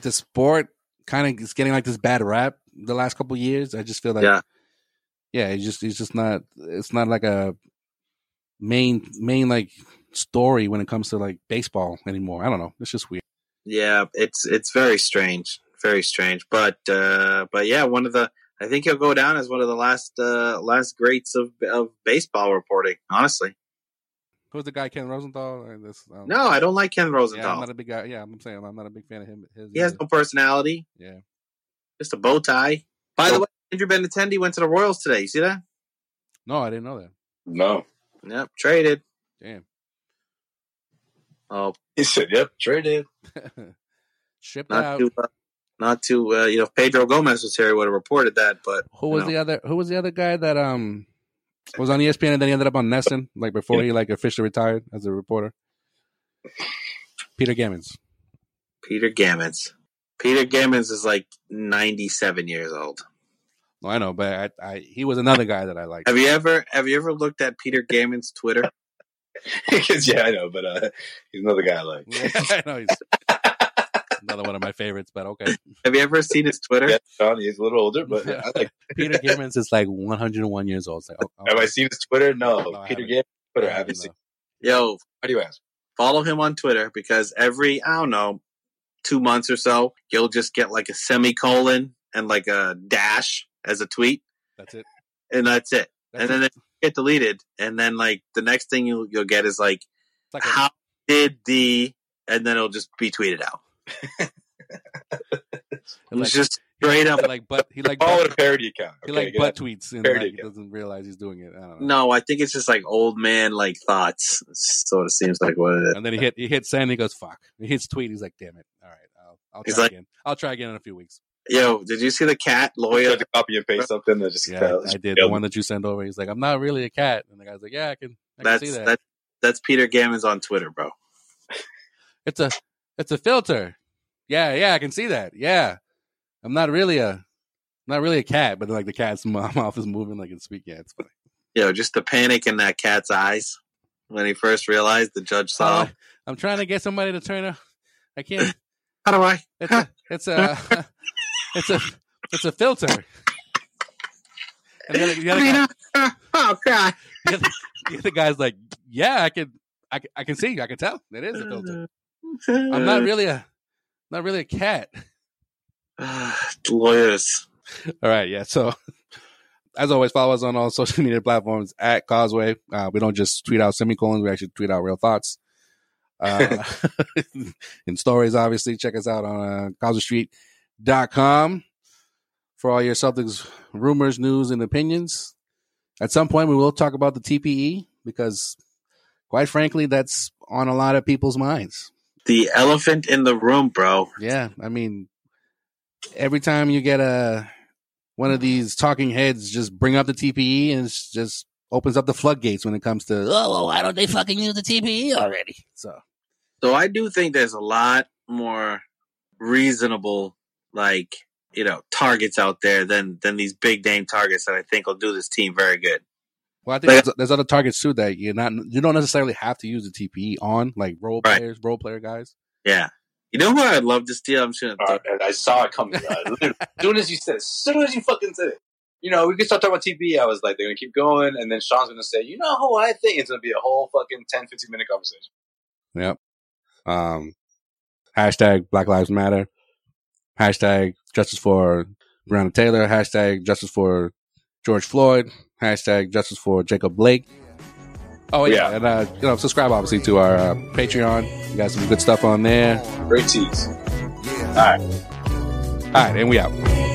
the sport kind of is getting like this bad rap the last couple years, I just feel like Yeah. yeah, it's just it's just not it's not like a main main like story when it comes to like baseball anymore. I don't know. It's just weird. Yeah, it's it's very strange, very strange. But uh, but yeah, one of the I think he'll go down as one of the last uh, last greats of of baseball reporting. Honestly, Who's the guy Ken Rosenthal? And this, um, no, I don't like Ken yeah, I'm Rosenthal. not a big guy. Yeah, I'm saying I'm not a big fan of him. His he has either. no personality, yeah. just a bow tie. By the way, Andrew Benintendi went to the Royals today. You see that? No, I didn't know that. No. Yep, traded. Damn. Oh, He said, yep, traded. Shipped not out. too, uh, not too. Uh, you know, if Pedro Gomez was here, he would have reported that. But Who was know. the other? Who was the other guy that um was on ESPN and then he ended up on NESN like before he like officially retired as a reporter? Peter Gammons. Peter Gammons. Peter Gammons is like ninety-seven years old. No, I know, but I, I he was another guy that I liked. Have you ever have you ever looked at Peter Gammons' Twitter? yeah, I know, but uh, he's another guy I like. I know he's another one of my favorites, but okay. Have you ever seen his Twitter? Yeah, Sean, he's a little older, but I like. Peter Gammons is like 101 years old. It's like, oh, oh, Have I seen his Twitter? No, No, I Peter haven't. Gammon Twitter. I I haven't haven't, seen. Yo, How do you ask? follow him on Twitter because every I don't know two months or so you'll just get like a semicolon and like a dash as a tweet, that's it. and that's it. That's and then it. It get deleted, and then like the next thing you'll you'll get is like It's like a, how did the and then it'll just be tweeted out. It's like- just straight up. like but he like Call it a parody account. he like get butt it? tweets and Parody like, he doesn't realize he's doing it. I don't know. No, I think it's just like old man like thoughts. Sort of seems like what it is. And then he hit he hits send. He goes fuck. He hits tweet. He's like, damn it. All right, I'll, I'll try like- again. I'll try again in a few weeks. Yo, did you see the cat You lawyer? have to copy and paste something that just Yeah, tell- I did the one that you sent over. He's like, I'm not really a cat, and the guy's like, Yeah, I can. I can see that. that. That's Peter Gammons on Twitter, bro. It's a it's a filter. Yeah, yeah, I can see that. Yeah, I'm not really a not really a cat, but like the cat's mou- mouth is moving like it's speaking. Yeah, it's funny. Yo, just the panic in that cat's eyes when he first realized the judge saw. Uh, him. I'm trying to get somebody to turn a. I can't. How do I? It's a. It's a. It's a. It's a filter. And the other, the other guy, oh God! the other, the other guy's like, yeah, I can, I can, I can see, I can tell it is a filter. I'm not really a, not really a cat. lawyers. All right, yeah. So, as always, follow us on all social media platforms at Causeway. Uh, we don't just tweet out semicolons; we actually tweet out real thoughts. Uh, in stories, obviously, check us out on uh, CauseWayStreet.com for all your Celtics rumors, news, and opinions. At some point, we will talk about the TPE because, quite frankly, that's on a lot of people's minds. The elephant in the room, bro. Yeah, I mean, every time you get a one of these talking heads, just bring up the TPE and it's just opens up the floodgates when it comes to oh, well, why don't they fucking use the TPE already? So So I do think there's a lot more reasonable, like you know, targets out there than than these big name targets that I think will do this team very good. Well, I think like, there's, there's, other targets too that you're not you don't necessarily have to use the TPE on, like role right. players, role player guys. Yeah. You know who I'd love to steal? I'm just gonna. Uh, I saw it coming. Uh, as soon as you said, as soon as you fucking said it, you know, we could start talking about TPE. I was like, they're gonna keep going, and then Sean's gonna say, you know who I think it's gonna be a whole fucking 10, 15 minute conversation. Yep. Um, hashtag Black Lives Matter. Hashtag justice for Breonna Taylor. Hashtag justice for George Floyd. Hashtag justice for Jacob Blake. Oh yeah, yeah. and uh, you know, subscribe obviously to our uh, Patreon. We got some good stuff on there. Great teas. All right, all right, and we out.